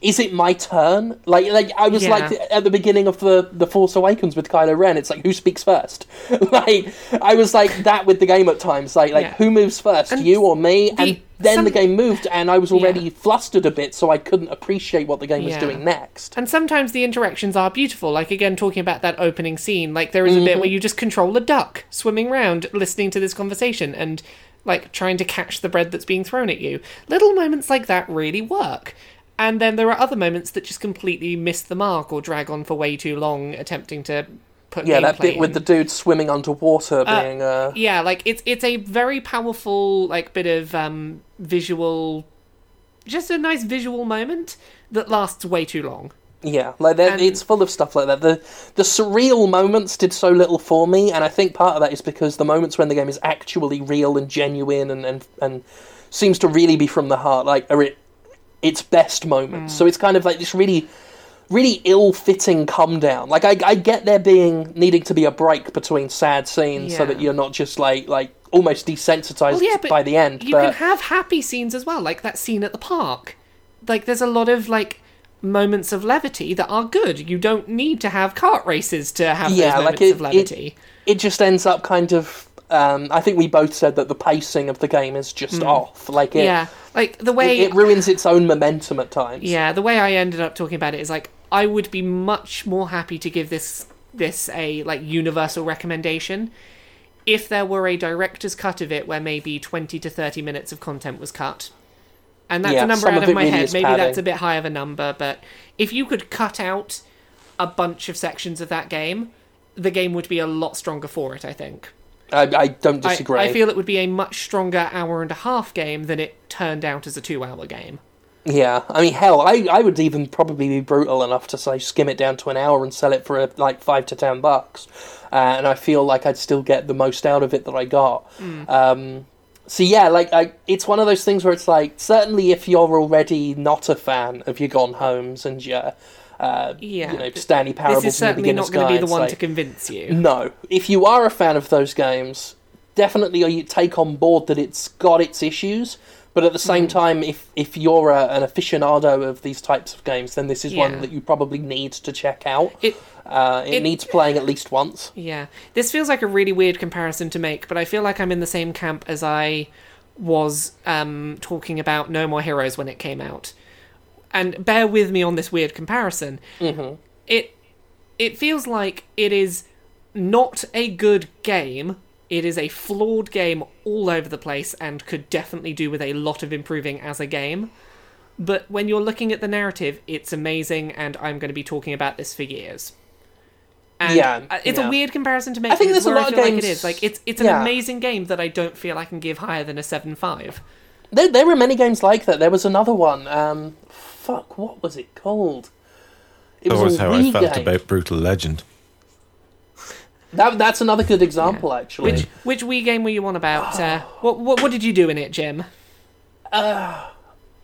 Is it my turn? Like like I was Yeah. like at the beginning of the the Force Awakens with Kylo Ren. It's like who speaks first? like I was like that with the game at times. Like like Yeah. who moves first, And you or me? and then some- the game moved, and I was already Yeah. flustered a bit, so I couldn't appreciate what the game was Yeah. doing next. And sometimes the interactions are beautiful. Like again, talking about that opening scene, like there is a bit Mm-hmm. where you just control a duck swimming around, listening to this conversation, and like trying to catch the bread that's being thrown at you. Little moments like that really work. And then there are other moments that just completely miss the mark or drag on for way too long, attempting to Yeah, that bit with the dude swimming underwater being uh, yeah like it's it's a very powerful like bit of um visual just a nice visual moment that lasts way too long Yeah, like that, And- it's full of stuff like that. The the surreal moments did so little for me, and I think part of that is because the moments when the game is actually real and genuine and and, and seems to really be from the heart, like are it its best moments. So it's kind of like this really really ill-fitting come down. Like I, I get there being needing to be a break between sad scenes so that you're not just like like almost desensitized Well, yeah, by the end. you but can have happy scenes as well like that scene at the park like there's a lot of like moments of levity that are good you don't need to have cart races to have Yeah, those like moments it- of levity it just ends up kind of. Um, I think we both said that the pacing of the game is just off. Like it, yeah like the it, way it ruins its own momentum at times. Yeah, the way I ended up talking about it is like I would be much more happy to give this this a like universal recommendation if there were a director's cut of it where maybe 20 to 30 minutes of content was cut. And that's Yeah, a number out of of my really head. Maybe that's a bit high of a number, but if you could cut out a bunch of sections of that game, the game would be a lot stronger for it, I think. I, I don't I, disagree. I feel it would be a much stronger hour and a half game than it turned out as a two hour game. Yeah, I mean, hell, I, I would even probably be brutal enough to say skim it down to an hour and sell it for like five to ten bucks, uh, and I feel like I'd still get the most out of it that I got. Hmm. Um, so yeah, like I, it's one of those things where it's like certainly if you're already not a fan of your Gone Homes and your, uh, Yeah, you know, Stanley parables This is certainly not going to be the one like- to convince you. No. If you are a fan of those games, definitely you take on board that it's got its issues. But at the same Mm. time, if if you're a, an aficionado of these types of games, then this is Yeah. one that you probably need to check out. It Uh, it, it- needs playing at least once. Yeah. This feels like a really weird comparison to make, but I feel like I'm in the same camp as I was um, talking about No More Heroes when it came out. And bear with me on this weird comparison. Mm-hmm. It it feels like it is not a good game. It is a flawed game all over the place and could definitely do with a lot of improving as a game. But when you're looking at the narrative, it's amazing, and I'm going to be talking about this for years. And Yeah, uh, it's yeah. a weird comparison to make. I think there's a lot of feel like games- it is like it's it's an yeah. amazing game that I don't feel I can give higher than a seven five. There, there were many games like that. There was another one. Um, fuck, what was it called? It that was a how I felt game. about Brutal Legend. That, that's another good example, actually. Which which Wii game were you on about? Uh, what what what did you do in it, Jim?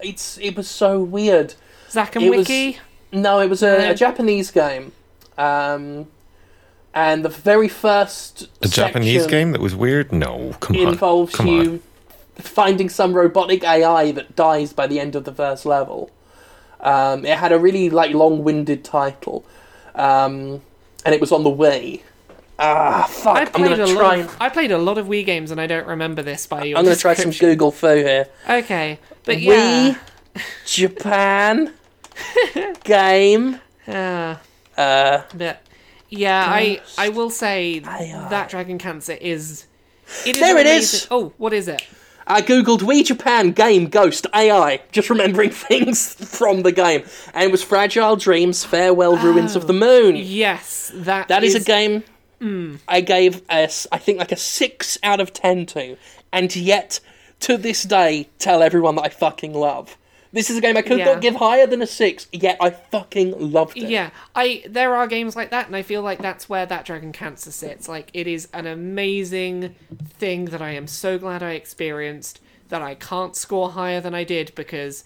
It's it was so weird. Zack and It was- Wiki. No, it was a, No. a Japanese game, um, and the very first A Japanese game that was weird? No, come on. involves come you on. finding some robotic AI that dies by the end of the first level. Um, it had a really like long-winded title, um, and it was on the Wii. Ah, fuck! I I'm played gonna a try. and- Of, I played a lot of Wii games, and I don't remember this by your. I'm gonna try some. Google foo here. Okay, but yeah. Wii, Japan, game. Uh, Uh, but yeah, I I will say AI. that Dragon Cancer is. It is There it amazing- is! Oh, what is it? I googled Wii Japan game Ghost AI, just remembering things from the game, and it was Fragile Dreams, Farewell Ruins of the Moon. Yes, that That is a game I gave us, I think, like a six out of ten to, and yet to this day tell everyone that I fucking love. This is a game I could Yeah. not give higher than a six, yet I fucking loved it. Yeah, I there are games like that, and I feel like that's where that Dragon Cancer sits. Like it is an amazing thing that I am so glad I experienced. That I can't score higher than I did because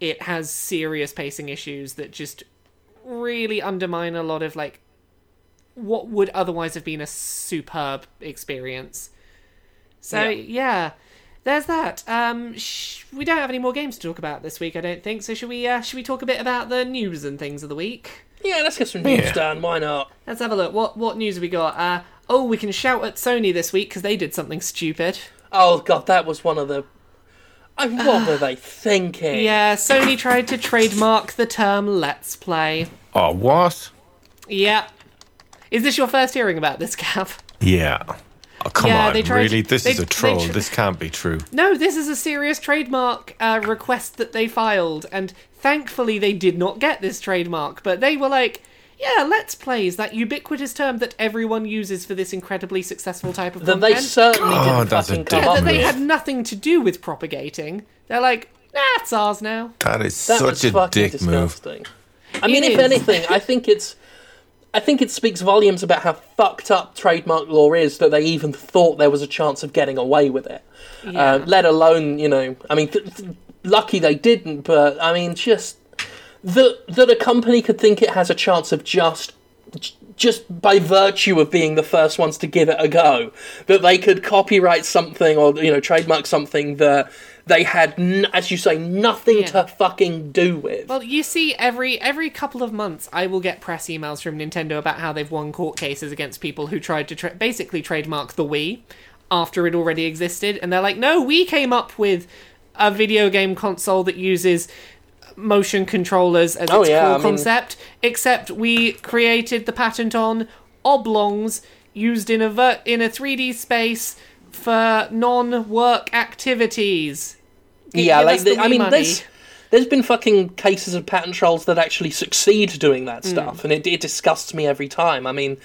it has serious pacing issues that just really undermine a lot of like what would otherwise have been a superb experience. So Yeah. yeah, there's that. Um, sh- we don't have any more games to talk about this week, I don't think. So should we? Uh, should we talk a bit about the news and things of the week? Yeah, let's get some news Yeah. done. Why not? Let's have a look. What what news have we got? Uh, oh, we can shout at Sony this week because they did something stupid. Oh god, that was one of the. I mean, what were they thinking? Yeah, Sony tried to trademark the term "Let's Play." Oh, what? Yeah. Is this your first hearing about this, Cap? Yeah. Oh, come Yeah, on, they tried- really? This they- is a troll. tr- this can't be true. No, this is a serious trademark uh, request that they filed, and thankfully they did not get this trademark. But they were like, "Yeah, Let's Play is that ubiquitous term that everyone uses for this incredibly successful type of thing. That they certainly Oh, didn't that's a fucking come dick yeah, that they had nothing to do with propagating. They're like, "Nah, it's ours now." That is That such a fucking dick move. disgusting. I mean, It if is. anything, I think it's. I think it speaks volumes about how fucked up trademark law is that they even thought there was a chance of getting away with it. Yeah. Uh, let alone, you know, I mean, th- th- lucky they didn't, but I mean, just that that a company could think it has a chance of just just by virtue of being the first ones to give it a go, that they could copyright something or you know trademark something that they had, n- as you say, nothing Yeah. to fucking do with. Well, you see, every every couple of months, I will get press emails from Nintendo about how they've won court cases against people who tried to tra- basically trademark the Wii after it already existed, and they're like, "No, we came up with a video game console that uses motion controllers as Oh, its yeah, core I mean- concept, except we created the patent on oblongs used in a ver- in a 3D space for non-work activities." G- yeah, give like the the, I mean, money. there's there's been fucking cases of patent trolls that actually succeed doing Hmm. that stuff, and it, it disgusts me every time. I mean,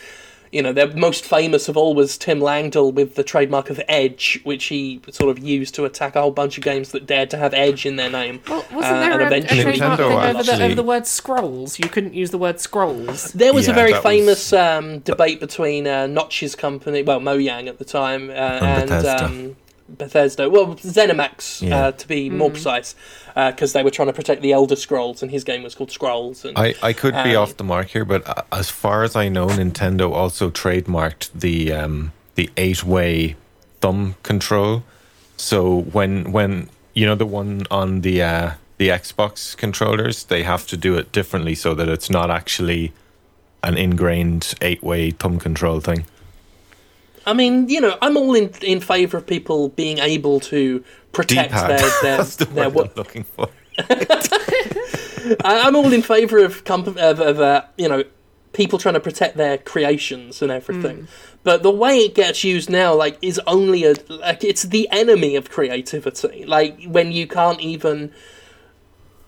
you know, the most famous of all was Tim Langdell with the trademark of Edge, which he sort of used to attack a whole bunch of games that dared to have Edge in their name. Well, wasn't Uh, there and a, a trademark Nintendo thing over the, over the word scrolls? You couldn't use the word scrolls. There was a very that was- famous um, debate between uh, Notch's company, well, Mojang at the time, uh, and, Bethesda. Um, Bethesda. Well, ZeniMax, Yeah. uh, to be more precise, because they were trying to protect the Elder Scrolls, and his game was called Scrolls. And I, I could be Um, off the mark here, but uh, as far as I know, Nintendo also trademarked the um, the eight way thumb control. So when when you know the one on the uh, the Xbox controllers, they have to do it differently so that it's not actually an ingrained eight way thumb control thing. I mean, you know, I'm all in in favour of people being able to protect D-pad. their their, That's the their word wo- I'm looking for. I- I'm all in favour of comp- of, of uh, you know people trying to protect their creations and everything. But the way it gets used now, like, is only a like it's the enemy of creativity. Like when you can't even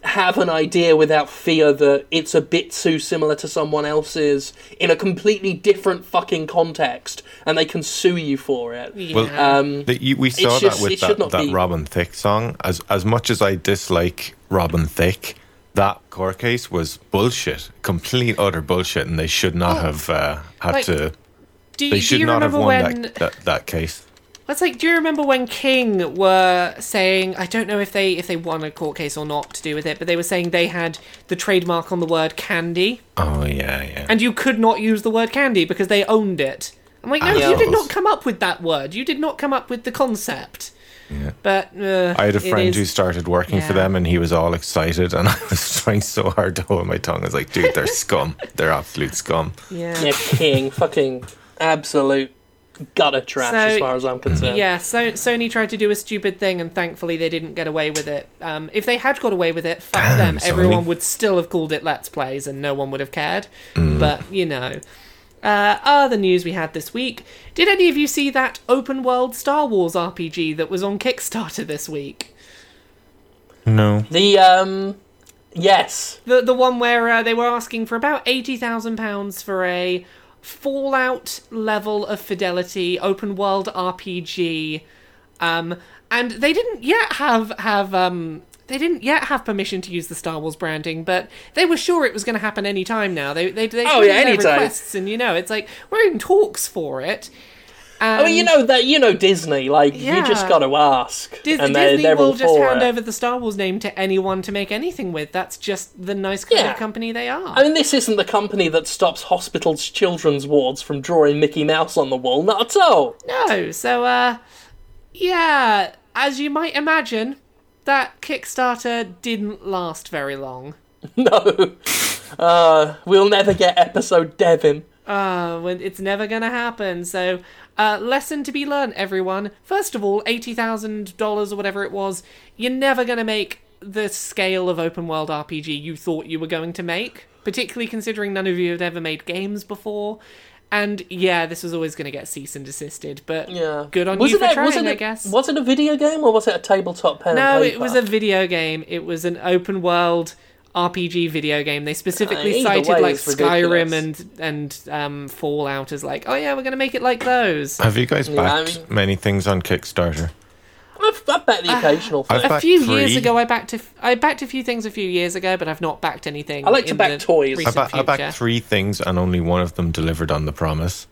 have an idea without fear that it's a bit too similar to someone else's in a completely different fucking context, and they can sue you for it. Yeah. Well, Um, The, you, we saw just- that with that, that be- Robin Thicke song. As as much as I dislike Robin Thicke, that court case was bullshit, complete utter bullshit, and they should not Oh, have uh, had like, to. do, They do should you not have remember won when? that, that that case. That's like, do you remember when King were saying? I don't know if they if they won a court case or not to do with it, but they were saying they had the trademark on the word candy, Oh yeah, yeah. and you could not use the word candy because they owned it. I'm like, no, Yeah. you did not come up with that word. You did not come up with the concept. Yeah. But uh, I had a friend is- who started working for them, and he was all excited, and I was trying so hard to hold my tongue. I was like, "Dude, they're scum. They're absolute scum." Yeah. yeah, King, fucking absolute gutter trash So, as far as I'm concerned. Yeah, so Sony tried to do a stupid thing, and thankfully they didn't get away with it. Um, if they had got away with it, fuck Damn, them. Sony. Everyone would still have called it Let's Plays, and no one would have cared. But you know, uh, other news we had this week. Did any of you see that open world Star Wars RPG that was on Kickstarter this week? No. The um, yes, The the one where uh, they were asking for about eighty thousand pounds for a Fallout level of fidelity, open world RPG, um, and they didn't yet have have um, they didn't yet have permission to use the Star Wars branding, but they were sure it was going to happen any time now. They they they Oh, yeah, anytime. requests, and you know it's like we're in talks for it. I mean, you know that you know Disney. Like you just got to ask, Dis- and they're, Disney they're will all just hand it. over the Star Wars name to anyone to make anything with. That's just the nice kind Yeah. of company they are. I mean, this isn't the company that stops hospitals' children's wards from drawing Mickey Mouse on the wall. Not at all. No, so uh yeah, as you might imagine, that Kickstarter didn't last very long. No. Uh, we'll never get episode Devin. Uh, when it's never gonna happen. So, uh, lesson to be learned, everyone. First of all, eighty thousand dollars or whatever it was. You're never gonna make the scale of open world RPG you thought you were going to make, particularly considering none of you had ever made games before. And yeah, this was always gonna get cease and desisted. But Yeah. good on Was you for a- trying, was it I a- guess. Was it a video game or was it a tabletop pen No, it was a video game. It was an open world RPG video game. They specifically Uh, cited way, like Skyrim ridiculous. and and um, Fallout as like, oh yeah, we're gonna make it like those. Have you guys Yeah, I backed mean- many things on Kickstarter? I've, I've bet the occasional thing. A few three. years ago, I backed a f- I backed a few things a few years ago, but I've not backed anything. I like to in back toys. I I, ba- I backed three things, and only one of them delivered on the promise.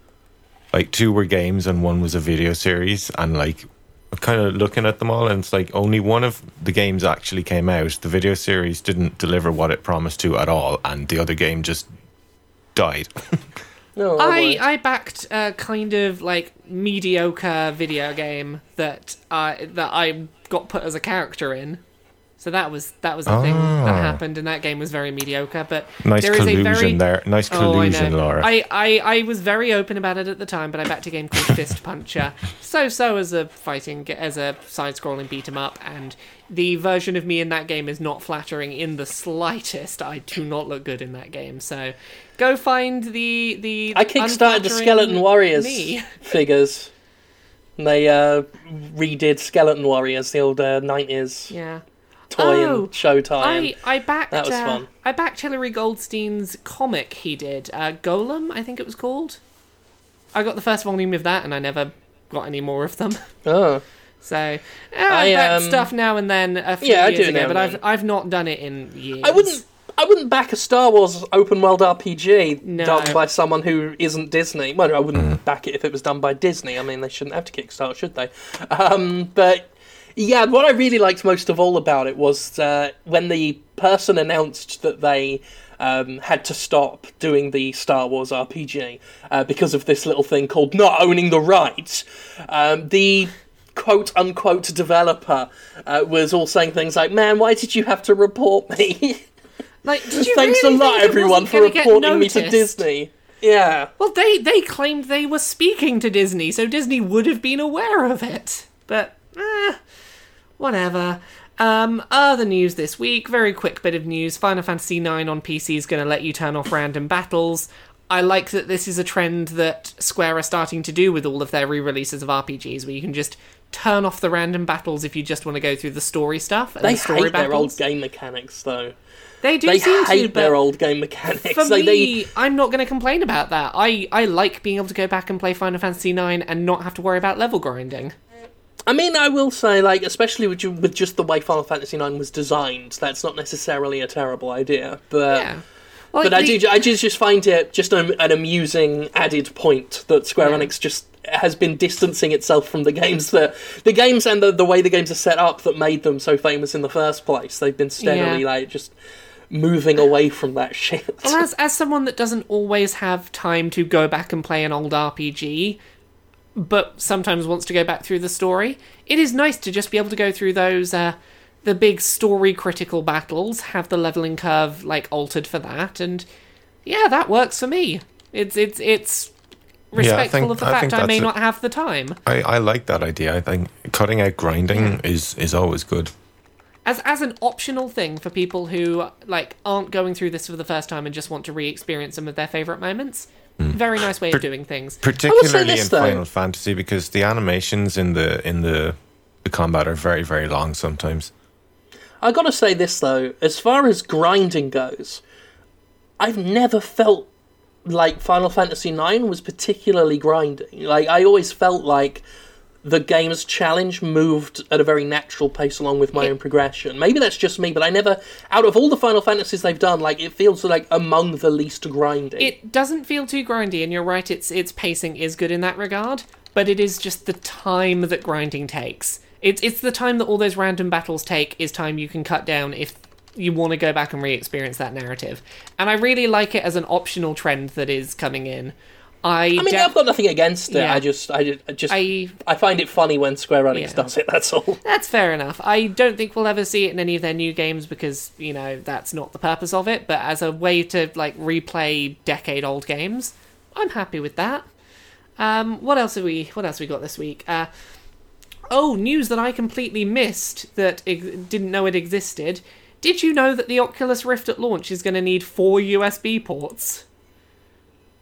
Like two were games, and one was a video series. And like, I'm kind of looking at them all, and it's like only one of the games actually came out. The video series didn't deliver what it promised to at all, and the other game just died. No, I. I backed a kind of like mediocre video game that I that I got put as a character in. So that was that was a thing that Ah. happened, and that game was very mediocre. But nice there is a very there. Nice Oh, I collusion, know. Laura. I, I, I was very open about it at the time, but I backed a game called Fist Puncher. So so as a fighting as a side-scrolling beat 'em up, and the version of me in that game is not flattering in the slightest. I do not look good in that game. So go find the the. I kickstarted the Skeleton Warriors Me. figures. And they uh, redid Skeleton Warriors, the old uh, 90s Yeah. Toy Oh, and show time. I, I backed That was uh, fun. I backed Hilary Goldstein's comic he did, uh, Golem, I think it was called. I got the first volume of that, and I never got any more of them. Oh. So eh, I, I, back um, stuff now and then a few Yeah, I years do ago, now but I've then. I've not done it in years. I wouldn't. I wouldn't back a Star Wars open world RPG No. done by someone who isn't Disney. Well, I wouldn't back it if it was done by Disney. I mean, they shouldn't have to Kickstarter, should they? Um, but yeah, what I really liked most of all about it was uh, when the person announced that they um, had to stop doing the Star Wars RPG uh, because of this little thing called not owning the rights. Um, the quote unquote developer uh, was all saying things like, "Man, why did you have to report me?" Like, did you Thanks really a lot, everyone, for reporting me to? Disney. Yeah. Well, they they claimed they were speaking to Disney, so Disney would have been aware of it. But eh, whatever. Um, other news this week, very quick bit of news. Final Fantasy IX on PC is going to let you turn off random battles. I like that this is a trend that Square are starting to do with all of their re-releases of RPGs, where you can just turn off the random battles if you just want to go through the story stuff and They the story hate their old game mechanics, though. They do They seem hate to, their old game mechanics. for Like, me, they, I'm not going to complain about that. I, I like being able to go back and play Final Fantasy IX and not have to worry about level grinding. I mean, I will say, like, especially with, ju- with just the way Final Fantasy IX was designed, that's not necessarily a terrible idea. But Yeah. Like but I the- do, I just just find it just an, an amusing added point that Square Yeah. Enix just has been distancing itself from the games that the games and the, the way the games are set up that made them so famous in the first place. They've been steadily Yeah. like just moving away from that shit. Well, as, as someone that doesn't always have time to go back and play an old RPG, but sometimes wants to go back through the story, it is nice to just be able to go through those, uh, the big story critical battles, have the leveling curve, like, altered for that, and yeah, that works for me. It's, it's, it's respectful think- of the I fact I may not have the time. I, I like that idea. I think cutting out grinding is, is always good. as as an optional thing for people who like aren't going through this for the first time and just want to re-experience some of their favorite moments. Very nice way of doing things. particularly this, in though. Final Fantasy because the animations in the in the the combat are very very long sometimes. I gotta say this though, as far as grinding goes, I've never felt like Final Fantasy IX was particularly grinding. Like I always felt like the game's challenge moved at a very natural pace along with my own progression. Maybe that's just me, but I never out of all the Final Fantasies they've done, like it feels like among the least grinding. It doesn't feel too grindy, and you're right. Its its pacing is good in that regard, but it is just the time that grinding takes. It's it's the time that all those random battles take is time you can cut down if you want to go back and re-experience that narrative. And I really like it as an optional trend that is coming in. I, I mean, def- I've got nothing against it. Yeah. I just, I, just, I, I find it funny when Square Enix Yeah. does it. That's all. That's fair enough. I don't think we'll ever see it in any of their new games because, you know, that's not the purpose of it, but as a way to, like, replay decade old games, I'm happy with that. Um, what else have we what else have we got this week? Uh, oh, news that I completely missed that ex- didn't know it existed. Did you know that the Oculus Rift at launch is going to need four USB ports?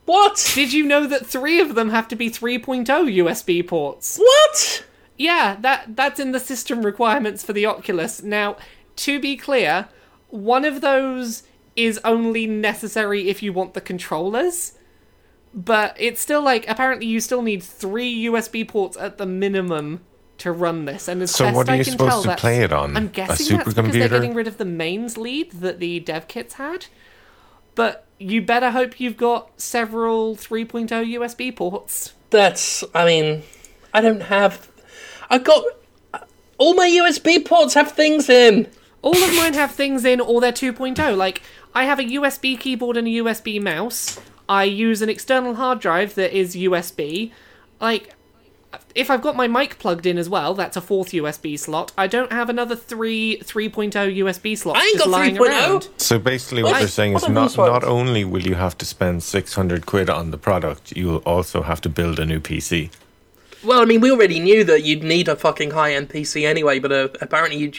What? Did you know that three of them have to be 3.0 USB ports? What? Yeah, that that's in the system requirements for the Oculus. Now, to be clear, one of those is only necessary if you want the controllers. But it's still like apparently you still need three USB ports at the minimum to run this. And as So best what are you can supposed tell, to that's- play it on? I'm A guessing that's because they're getting rid of the mains lead that the dev kits had. But you better hope you've got several 3.0 USB ports. That's. I mean, I don't have. I've got. All my USB ports have things in. All of mine have things in, or they're 2.0. Like, I have a USB keyboard and a USB mouse. I use an external hard drive that is USB. Like, if I've got my mic plugged in as well, that's a fourth USB slot. I don't have another three 3.0 USB slots I ain't just got lying 3.0. around. So basically, what What? they're saying What is not not only will you have to spend six hundred quid on the product, you'll also have to build a new PC. Well, I mean, we already knew that you'd need a fucking high-end PC anyway, but uh, apparently you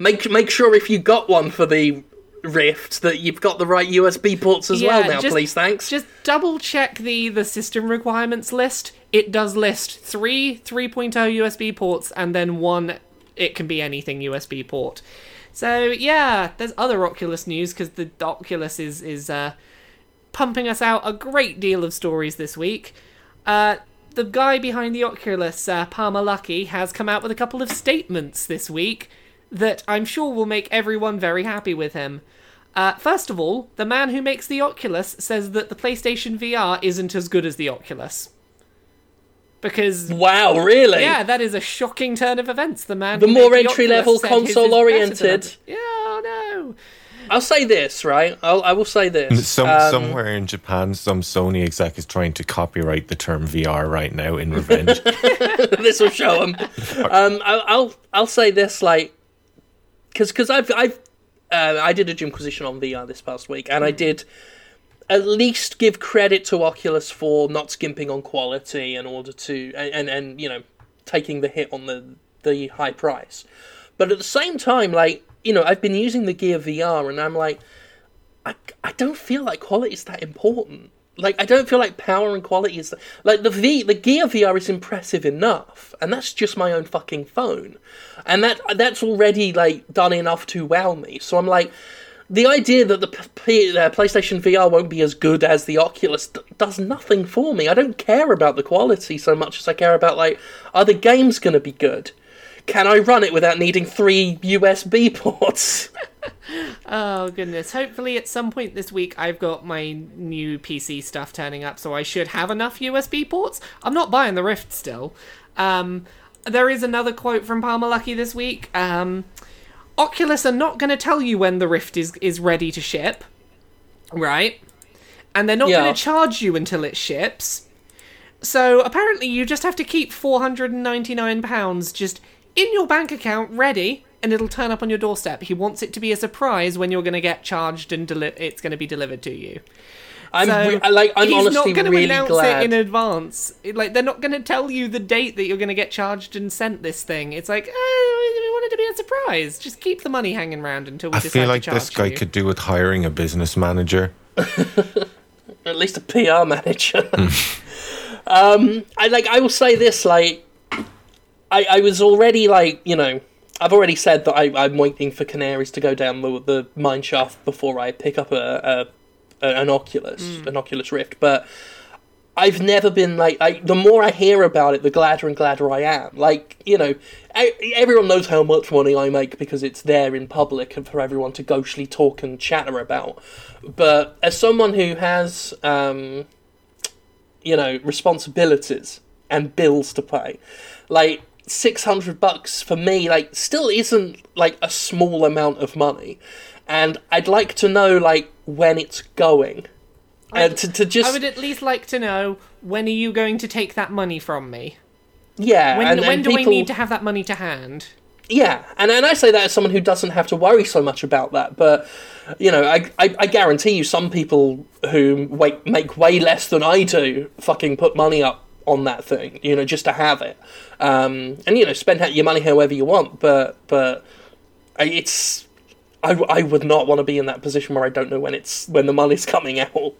make make sure if you got one for the Rift that you've got the right USB ports as well. Now, just- please, thanks. Just double check the the system requirements list. It does list three 3.0 USB ports and then one it can be anything USB port. So yeah, there's other Oculus news because the Oculus is is uh, pumping us out a great deal of stories this week. Uh, the guy behind the Oculus, uh, Palmer Luckey, has come out with a couple of statements this week that I'm sure will make everyone very happy with him. Uh, first of all, the man who makes the Oculus says that the PlayStation VR isn't as good as the Oculus. Because wow, really? yeah, that is a shocking turn of events. The man The who more made the entry-level, Oculus said his is console-oriented. Yeah, oh no. I'll say this, right? I'll, I will say this. Some Um, somewhere in Japan, some Sony exec is trying to copyright the term VR right now in revenge. this will show them. Um, I'll, I'll I'll say this like because because I've I've uh, I did a Jimquisition on VR this past week, and I did at least give credit to Oculus for not skimping on quality in order to and and, and you know taking the hit on the the high price. But at the same time, like you know, I've been using the Gear VR, and I'm like, I, I don't feel like quality is that important. Like I don't feel like power and quality is like the V the Gear VR is impressive enough, and that's just my own fucking phone, and that that's already like done enough to wow me. So I'm like, the idea that the P- uh, PlayStation VR won't be as good as the Oculus d- does nothing for me. I don't care about the quality so much as I care about like, are the games going to be good? Can I run it without needing three USB ports? Oh goodness. Hopefully at some point this week I've got my new PC stuff turning up so I should have enough USB ports. I'm not buying the Rift still. Um there is another quote from Palmer Luckey this week. Um Oculus are not going to tell you when the Rift is is ready to ship. Right? And they're not Yeah. going to charge you until it ships. So apparently you just have to keep 499 pounds just in your bank account ready and it'll turn up on your doorstep. He wants it to be a surprise when you're going to get charged and deli- it's going to be delivered to you. I'm So re- like I'm he's honestly not going to really announce glad. it in advance. Like they're not going to tell you the date that you're going to get charged and sent this thing. It's like, oh, we want it to be a surprise. Just keep the money hanging around until we I decide feel like to this guy you. could do with hiring a business manager. at least a PR manager. um, I like. I will say this. Like, I I was already like you know. I've already said that I, I'm waiting for canaries to go down the, the mine shaft before I pick up a, a an Oculus, an Oculus Rift, but I've never been like, like the more I hear about it, the gladder and gladder I am. Like you know, e- everyone knows how much money I make because it's there in public and for everyone to ghostly talk and chatter about. But as someone who has, um, you know, responsibilities and bills to pay, like six hundred bucks for me, like still isn't like a small amount of money, and I'd like to know like when it's going. And to, to just I would at least like to know when are you going to take that money from me? yeah, When, and, when and do people, I need to have that money to hand? Yeah, and and I say that as someone who doesn't have to worry so much about that. But you know, I I, I guarantee you, some people who wait, make way less than I do fucking put money up on that thing, you know, just to have it, um, and you know, spend your money however you want. But but it's I, I would not want to be in that position where I don't know when it's when the money's coming out.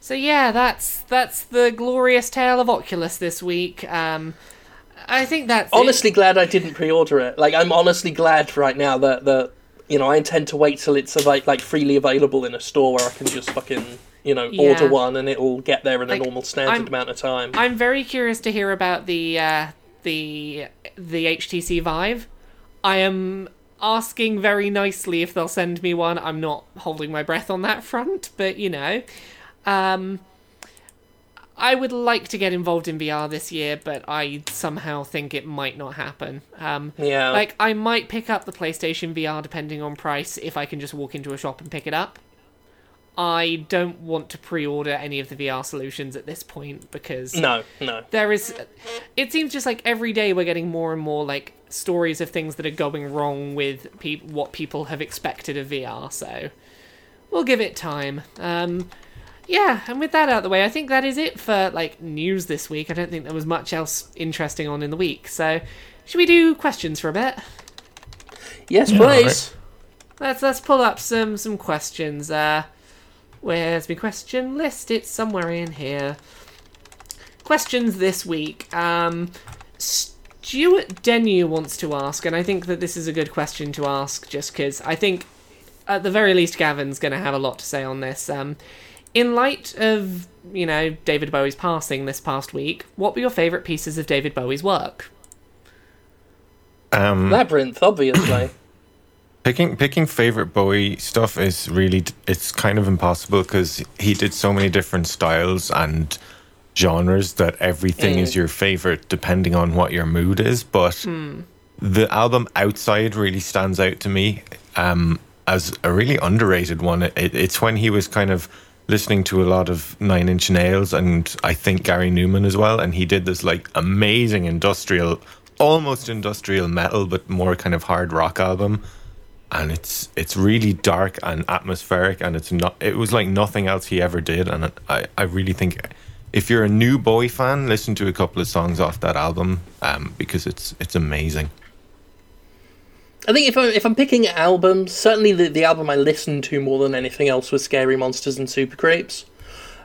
So yeah, that's that's the glorious tale of Oculus this week. Um, I think that's it. honestly glad I didn't pre-order it. Like I'm honestly glad right now that that you know I intend to wait till it's like like freely available in a store where I can just fucking you know Yeah. order one and it'll get there in Like, a normal standard I'm- amount of time. I'm very curious to hear about the uh, the the HTC Vive. I am asking very nicely if they'll send me one. I'm not holding my breath on that front, but you know, um, I would like to get involved in VR this year, but I somehow think it might not happen. Um, Yeah. like I might pick up the PlayStation VR depending on price if I can just walk into a shop and pick it up. I don't want to pre-order any of the VR solutions at this point because no, no. there is it seems just like every day we're getting more and more like stories of things that are going wrong with pe- what people have expected of VR so we'll give it time. Um yeah and with that out of the way i think that is it for like news this week. I don't think there was much else interesting on in the week so should we do questions for a bit? Yes, Yeah, please. let's let's pull up some some questions. Uh where's my question list? It's somewhere in here. Questions this week. Um stuart denu wants to ask and i think that this is a good question to ask just because i think at the very least gavin's going to have a lot to say on this. Um in light of you know david bowie's passing this past week what were your favorite pieces of david bowie's work? Um, Labyrinth, obviously. Picking picking favorite Bowie stuff is really it's kind of impossible because he did so many different styles and genres that everything is Mm. your favorite depending on what your mood is. But the album Outside really stands out to me um, as a really underrated one. It, it's when he was kind of listening to a lot of Nine Inch Nails and I think Gary Numan as well, and he did this like amazing industrial, almost industrial metal, but more kind of hard rock album and it's it's really dark and atmospheric and it's not it was like nothing else he ever did and I, I really think if you're a new Bowie fan listen to a couple of songs off that album um, because it's it's amazing I think if I'm if I'm picking albums, certainly the, the album I listened to more than anything else was Scary Monsters and Super Creeps.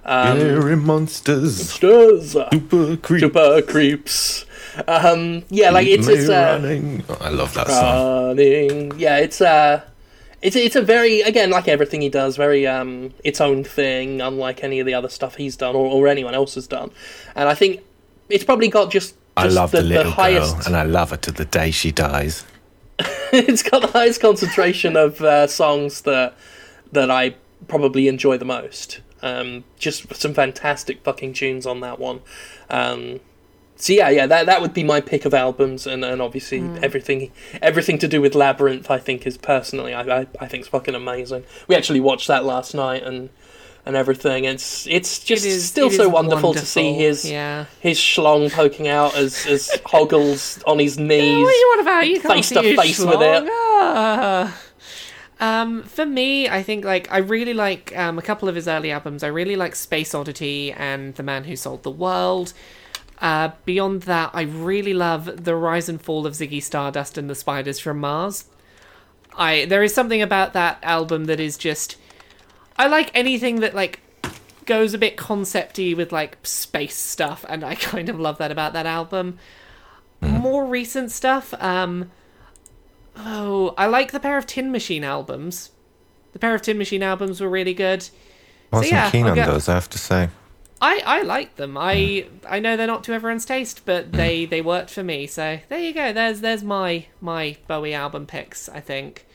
Um, Scary monsters Monsters, super creep super creeps. Um, yeah, like keep it's it's uh, running. Oh, I love that song. Yeah, it's uh it's it's a very again like everything he does, very um its own thing, unlike any of the other stuff he's done or, or anyone else has done. And I think it's probably got just, I just love the, little highest. girl and I love her to the day she dies it's got the highest concentration of uh, songs that that I probably enjoy the most. Um, just some fantastic fucking tunes on that one. Um, so yeah, yeah, that that would be my pick of albums, and, and obviously everything everything to do with Labyrinth, I think is personally, I, I I think is fucking amazing. We actually watched that last night and and everything. It's it's just It is- still so is wonderful, to see his yeah his schlong poking out as as Hoggles on his knees. What do you want about? You face to face with it. Ah. Um, for me, I think like I really like um, a couple of his early albums. I really like Space Oddity and The Man Who Sold the World. Uh, beyond that, I really love the rise and fall of Ziggy Stardust and the Spiders from Mars. I there is something about that album that is just I like anything that like goes a bit concepty with like space stuff, and I kind of love that about that album. More recent stuff, um, oh, I like the pair of Tin Machine albums, the pair of Tin Machine albums were really good. Wasn't yeah, keen I'll on go- those, I have to say. I, I like them. I hmm. I know they're not to everyone's taste, but hmm. they, they worked for me. So there you go. There's there's my my Bowie album picks. I think.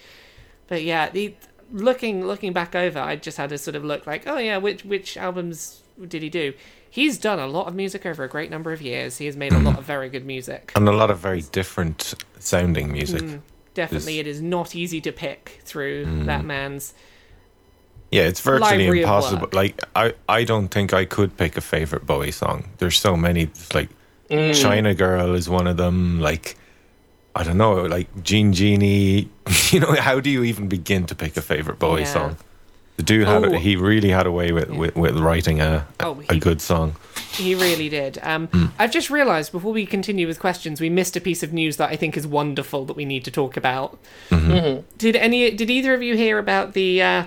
But yeah, the looking looking back over, I just had to sort of look like, oh yeah, which which albums did he do? He's done a lot of music over a great number of years. He has made a lot hmm. of very good music. And a lot of very different sounding music. Mm. Definitely, it is not easy to pick through that man's. Yeah, it's virtually Library impossible. Like I, I don't think I could pick a favorite Bowie song. There's so many. Like Mm. China Girl is one of them. Like I don't know, like Jean Genie. You know, how do you even begin to pick a favorite Bowie Yeah. song? The dude had Oh. a, he really had a way with, with, with writing a a, Oh, a good song. He really did. Um, Hmm. I've just realised before we continue with questions, we missed a piece of news that I think is wonderful that we need to talk about. Mm-hmm. Did any? Did either of you hear about the uh,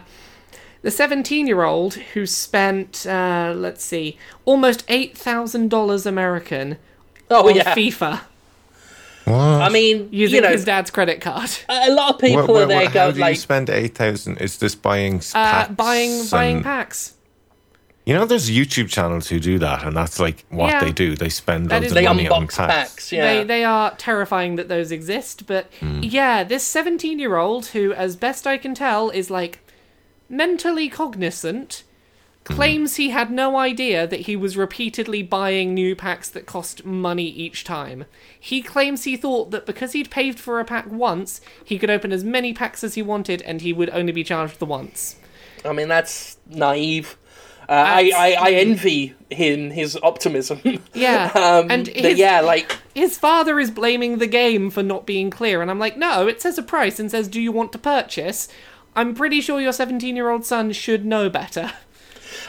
the seventeen-year-old who spent uh, let's see, almost eight thousand dollars American Oh on yeah. FIFA What? I mean, using you know, his dad's credit card? a lot of people Wha- wha- are there wha- how go do you spend eight thousand? Is this buying s- Uh, packs buying buying packs. You know, there's YouTube channels who do that, and that's like what Yeah. they do. They spend That loads is- of they money on unbox packs. packs. Yeah. They they are terrifying that those exist, but yeah, this 17-year-old who as best I can tell is like mentally cognizant claims he had no idea that he was repeatedly buying new packs that cost money each time. He claims he thought that because he'd paid for a pack once, he could open as many packs as he wanted and he would only be charged the once. I mean, that's naive. Uh, I, I, I envy him his optimism. Yeah. um, and his, yeah, like his father is blaming the game for not being clear, and I'm like, no, it says a price and says, do you want to purchase? I'm pretty sure your 17 year old son should know better.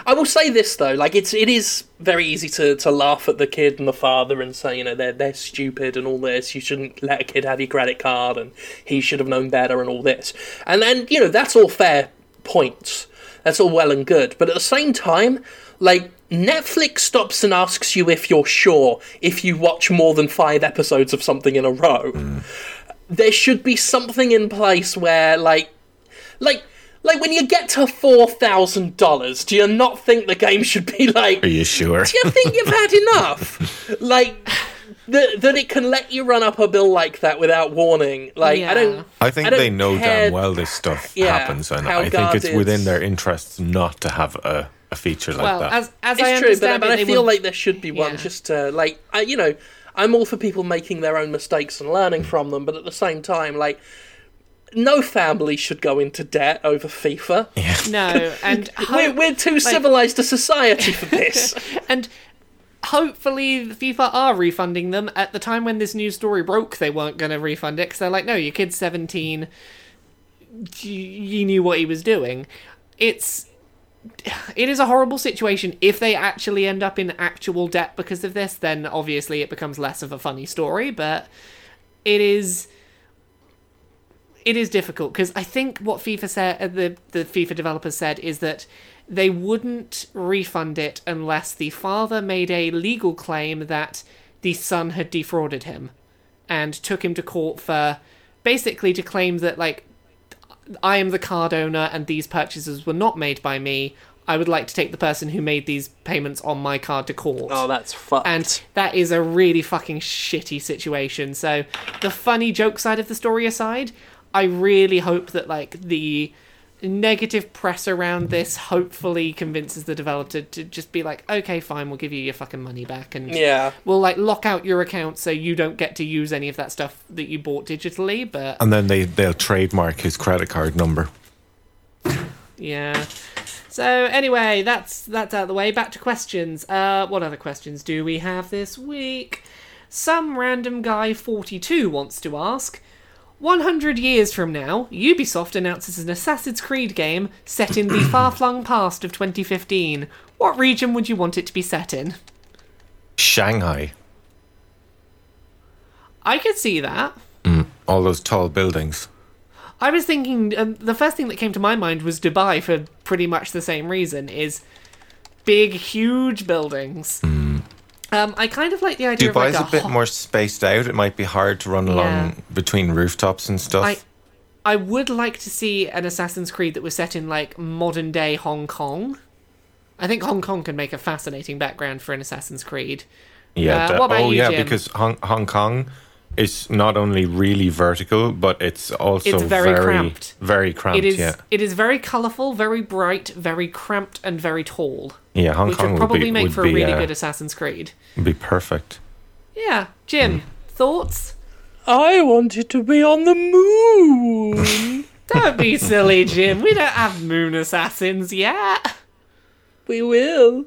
I will say this though, like it's it is very easy to, to laugh at the kid and the father and say, you know, they're they're stupid and all this. You shouldn't let a kid have your credit card and he should have known better and all this. And then, you know, that's all fair points. That's all well and good. But at the same time, like Netflix stops and asks you if you're sure if you watch more than five episodes of something in a row. Mm. There should be something in place where like like like when you get to four thousand dollars, do you not think the game should be like? Are you sure? Do you think you've had enough? like that that it can let you run up a bill like that without warning. Like Yeah. I don't. I think I don't they know care- damn well this stuff Yeah, happens, and I think it's within their interests not to have a, a feature like well, that. as, as I true, but, but I feel were- like there should be one Yeah. just to like I, you know. I'm all for people making their own mistakes and learning from them, but at the same time, like. No family should go into debt over FIFA. No, and We're, we're too civilized a society for this. and hopefully FIFA are refunding them. At the time when this news story broke, they weren't going to refund it because they're like, no, your kid's 17. You, you knew what he was doing. It's. It is a horrible situation. If they actually end up in actual debt because of this, then obviously it becomes less of a funny story, but it is it is difficult because I think what FIFA said, uh, the the FIFA developers said, is that they wouldn't refund it unless the father made a legal claim that the son had defrauded him, and took him to court for basically to claim that like I am the card owner and these purchases were not made by me. I would like to take the person who made these payments on my card to court. Oh, that's fucked. And that is a really fucking shitty situation. So, the funny joke side of the story aside, I really hope that like the negative press around this hopefully convinces the developer to just be like, okay, fine, we'll give you your fucking money back, and yeah. we'll like lock out your account so you don't get to use any of that stuff that you bought digitally. But and then they they'll trademark his credit card number. Yeah. So anyway, that's that's out of the way. Back to questions. Uh, what other questions do we have this week? Some random guy 42 wants to ask. 100 years from now, Ubisoft announces an Assassin's Creed game set in the far-flung past of 2015. What region would you want it to be set in? Shanghai, I could see that. all those tall buildings. I was thinking um, the first thing that came to my mind was Dubai for pretty much the same reason is big, huge buildings. Um, I kind of like the idea Dubai's of a like bit more spaced out. It might be hard to run along between rooftops and stuff. I, I would like to see an Assassin's Creed that was set in like modern day Hong Kong. I think Hong Kong can make a fascinating background for an Assassin's Creed. Yeah. Uh, that- what about oh, you, yeah, because Hong, Hong Kong is not only really vertical, but it's also It's very very cramped. Very cramped. It is Yeah. it is very colourful, very bright, very cramped, and very tall. Yeah. Hong which Kong would would probably be, make would for be, a really uh, good Assassin's Creed. would be perfect. Yeah, Jim, thoughts? I wanted to be on the moon. Don't be silly, Jim. We don't have moon assassins yet. we will.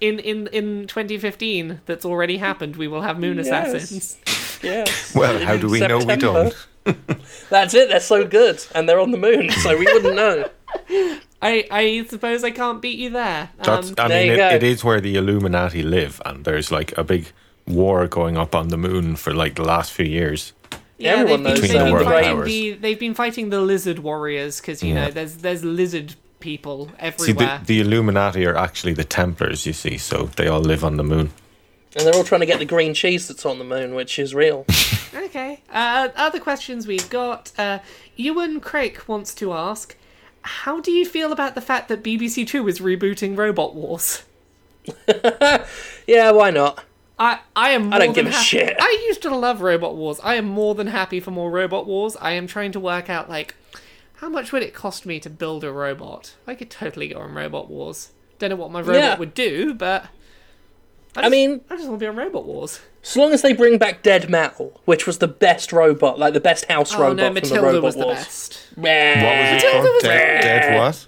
In in in 2015, that's already happened. We will have moon Yes. assassins. Yes. Well, how do we know we don't? That's it. They're so good, and they're on the moon, so we wouldn't know. I I suppose I can't beat you there. That's, Um, I There mean, you it, it is where the Illuminati live, and there's like a big war going up on the moon for like the last few years. yeah, everyone they've been, knows they've been World fighting powers. the they've been fighting the lizard warriors because you know there's there's lizard people See, everywhere. the, the Illuminati are actually the Templars, you see, so they all live on the moon. And they're all trying to get the green cheese that's on the moon, which is real. Okay. Uh, other questions we've got. Uh, Ewan Craig wants to ask, how do you feel about the fact that BBC Two is rebooting Robot Wars? Yeah, why not? I I am. More I don't than give a shit. I used to love Robot Wars. I am more than happy for more Robot Wars. I am trying to work out like how much would it cost me to build a robot. I could totally go on Robot Wars. Don't know what my robot Yeah. would do, but. I, I mean- I just want to be on Robot Wars. As long as they bring back Dead Metal, which was the best robot, like the best house Oh robot no, from the Matilda Robot was the best. What was it Matilda called? was Dead, great. dead what?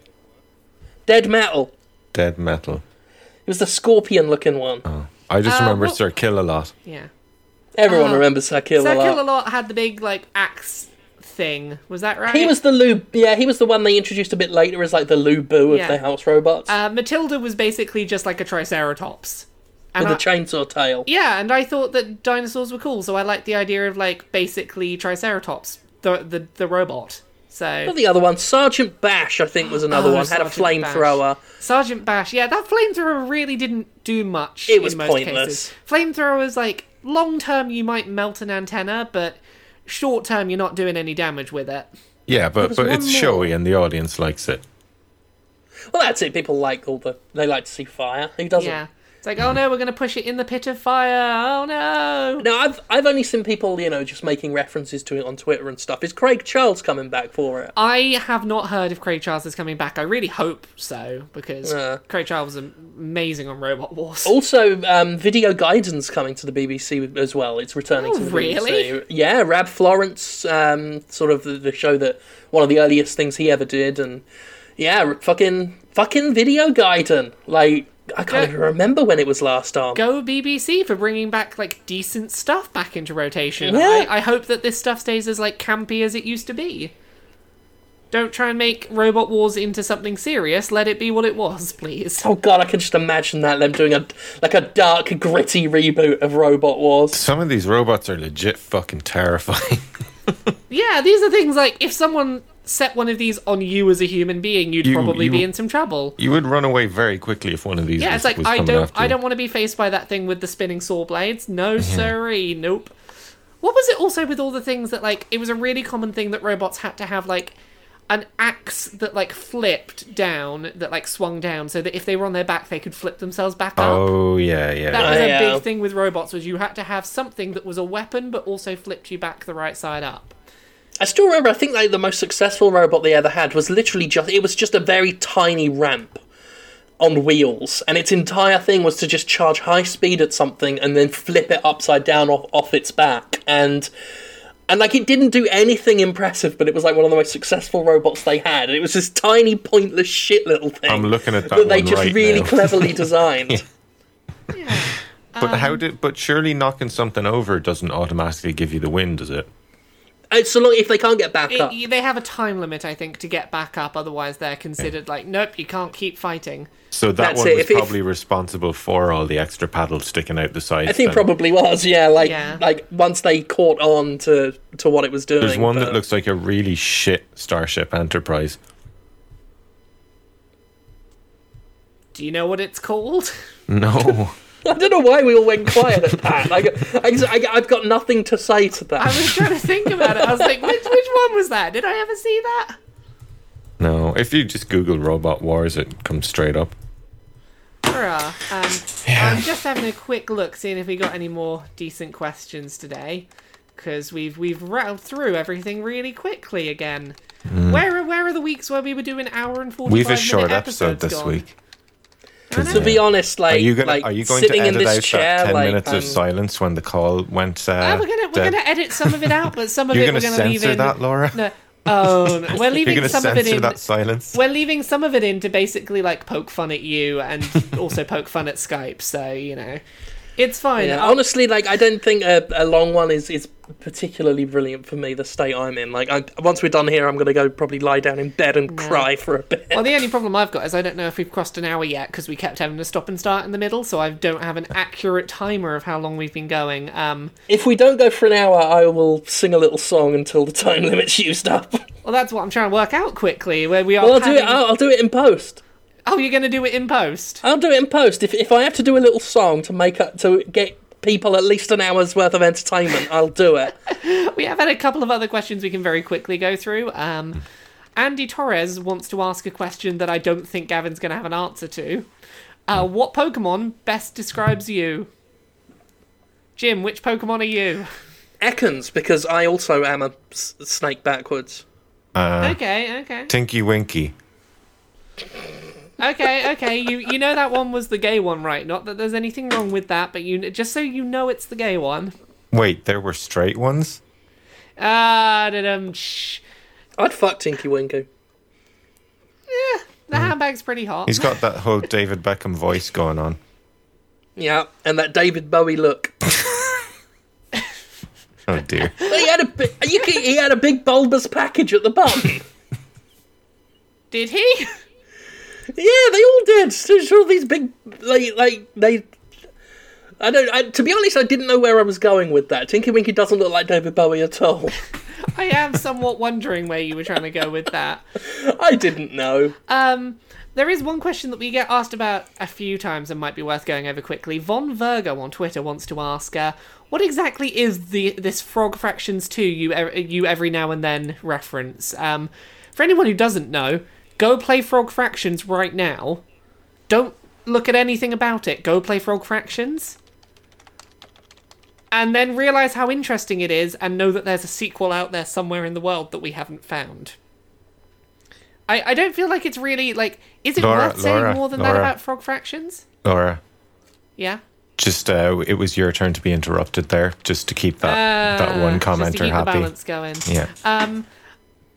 Dead Metal. Dead Metal. It was the scorpion-looking one. Oh. I just Uh, remember what- Sir Killalot. Yeah. Everyone Uh, remembers Sir Kill Sir a lot. Kill a Lot had the big like axe thing. Was that right? He was the Lou. Yeah, he was the one they introduced a bit later as like the Lou Boo of Yeah. the house robots Uh, Matilda was basically just like a Triceratops. And with I- the chainsaw tail. yeah, and I thought that dinosaurs were cool, so I liked the idea of like basically Triceratops, the the, the robot. So Not the other one, Sergeant Bash, I think was another Oh, one. Had a flamethrower. Sergeant Bash, yeah, that flamethrower really didn't do much. It was in most pointless. cases. Flamethrowers, like long term, you might melt an antenna, but short term, you're not doing any damage with it. Yeah, but but it's more. showy and the audience likes it. Well, that's it. People like all the. They like to see fire. Who doesn't? Yeah, it's like, oh no, we're gonna push it in the pit of fire. Oh no. No, I've I've only seen people, you know, just making references to it on Twitter and stuff. Is Craig Charles coming back for it? I have not heard if Craig Charles is coming back. I really hope so because Yeah. Craig Charles was amazing on Robot Wars. Also, um, VideoGaiden coming to the BBC as well. It's returning Oh, to the really? BBC. Yeah, Rab Florence, um, sort of the, the show that one of the earliest things he ever did, and yeah, r- fucking fucking VideoGaiden. Like I can't Go- even remember when it was last on. Go BBC for bringing back like decent stuff back into rotation. Yeah. I, I hope that this stuff stays as like campy as it used to be. Don't try and make Robot Wars into something serious. Let it be what it was, please. Oh god, I can just imagine that them doing a like a dark, gritty reboot of Robot Wars. Some of these robots are legit fucking terrifying. Yeah, these are things like if someone set one of these on you as a human being, you'd You- probably you- be in some trouble. you would run away very quickly if one of these Yeah, was, it's like was I don't I don't want to be faced by that thing with the spinning saw blades. No mm-hmm. sorry, nope. What was it also with all the things that like it was a really common thing that robots had to have like an axe that like flipped down that like swung down so that if they were on their back they could flip themselves back up. Oh yeah, yeah. That was Oh, a yeah. big thing with robots was you had to have something that was a weapon but also flipped you back the right side up. I still remember. I think like the most successful robot they ever had was literally just it was just a very tiny ramp on wheels, and its entire thing was to just charge high speed at something and then flip it upside down off off its back, and and like it didn't do anything impressive, but it was like one of the most successful robots they had. And it was this tiny, pointless shit little thing. I'm looking at that that they one just right really now. cleverly designed. But how did? But surely knocking something over doesn't automatically give you the win, does it? And so long if they can't get back up. It, they have a time limit I think to get back up otherwise they're considered like nope, you can't keep fighting. So that That's one it. was If- if- probably responsible for all the extra paddles sticking out the sides. I think then. probably was, yeah. Like, Yeah. like once they caught on to to what it was doing. There's one but- that looks like a really shit Starship Enterprise. Do you know what it's called? No. I don't know why we all went quiet at that. Like, I, I, I've got nothing to say to that. I was trying to think about it. I was like, which which one was was that? Did I ever see that? No, if you just Google Robot Wars, it comes straight up. Hurrah. Um, I'm just having a quick look, seeing if we got any more decent questions today, because we've we've rattled through everything really quickly again. Where are where are the weeks where we were doing hour and forty? Mm. We've a short episode this gone? week. I. To be honest, like, Are you gonna like Are you going sitting to in edit this out chair, that ten like, minutes um, of silence when the call went? Uh, Ah, we're gonna we're dead? gonna edit some of it out, but some of You're it gonna we're gonna leave censor in. that, Laura. No. Oh, no. we're You're leaving some of it in. that silence. We're leaving some of it in to basically like poke fun at you and also poke fun at Skype. So you know, it's fine. Yeah, honestly, like I don't think a, a long one is, is particularly brilliant for me. The state I'm in, like, I, once we're done here, I'm gonna go probably lie down in bed and cry for a bit. Well, the only problem I've got is I don't know if we've crossed an hour yet because we kept having to stop and start in the middle, so I don't have an accurate timer of how long we've been going. Um, If we don't go for an hour, I will sing a little song until the time limit's used up. well, that's what I'm trying to work out quickly. Where we are. well, I'll do it. I'll, I'll do it in post. Oh, you're going to do it in post? I'll do it in post. If if I have to do a little song to make up to get people at least an hour's worth of entertainment, I'll do it. We have had a couple of other questions we can very quickly go through. Um, Andy Torres wants to ask a question that I don't think Gavin's going to have an answer to. Uh, what Pokemon best describes you? Jim, which Pokemon are you? Ekans, because I also am a s- snake backwards. Uh, Okay, okay. Tinky Winky. Okay, okay. You you know that one was the gay one, right? Not that there's anything wrong with that, but you just so you know it's the gay one. Wait, there were straight ones. Ah, da-dum, shh. I'd fuck Tinky Winky. Yeah, the handbag's pretty hot. He's got that whole David Beckham voice going on. Yeah, and that David Bowie look. Oh dear. But he had a bi- you he had a big bulbous package at the bottom. Did he? yeah, they all did. There's all these big like like they. I don't. I, to be honest, I didn't know where I was going with that. Tinky Winky doesn't look like David Bowie at all. I am somewhat wondering where you were trying to go with that. I didn't know. Um, there is one question that we get asked about a few times and might be worth going over quickly. Von Virgo on Twitter wants to ask, uh, what exactly is the this Frog Fractions 2 you you every now and then reference? Um, for anyone who doesn't know, go play Frog Fractions right now. Don't look at anything about it. Go play Frog Fractions. And then realize how interesting it is and know that there's a sequel out there somewhere in the world that we haven't found. I, I don't feel like it's really like is it Laura, worth saying Laura, more than that about frog fractions? Laura, Yeah. just uh, it was your turn to be interrupted there, just to keep that that one Uh, just to commenter keep the happy. balance going. Yeah. Um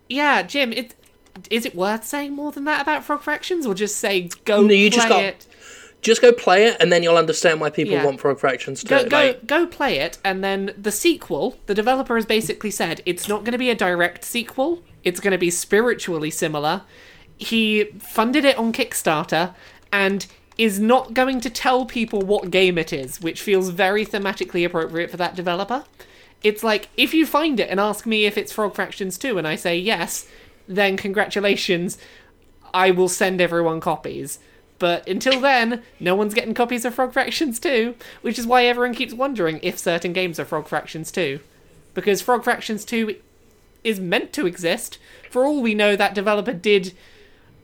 yeah, Jim, it is it worth saying more than that about frog fractions or just say go No, you play just got- it? Just go play it, and then you'll understand why people Yeah. want Frog Fractions Go too. go Like, go play it and then the sequel, the developer has basically said it's not going to be a direct sequel. It's going to be spiritually similar. He funded it on Kickstarter and is not going to tell people what game it is, which feels very thematically appropriate for that developer. It's like if you find it and ask me if it's Frog Fractions 2 and I say yes, then congratulations, I will send everyone copies. But until then, no one's getting copies of Frog Fractions 2, which is why everyone keeps wondering if certain games are Frog Fractions 2. Because Frog Fractions 2 is meant to exist. For all we know, that developer did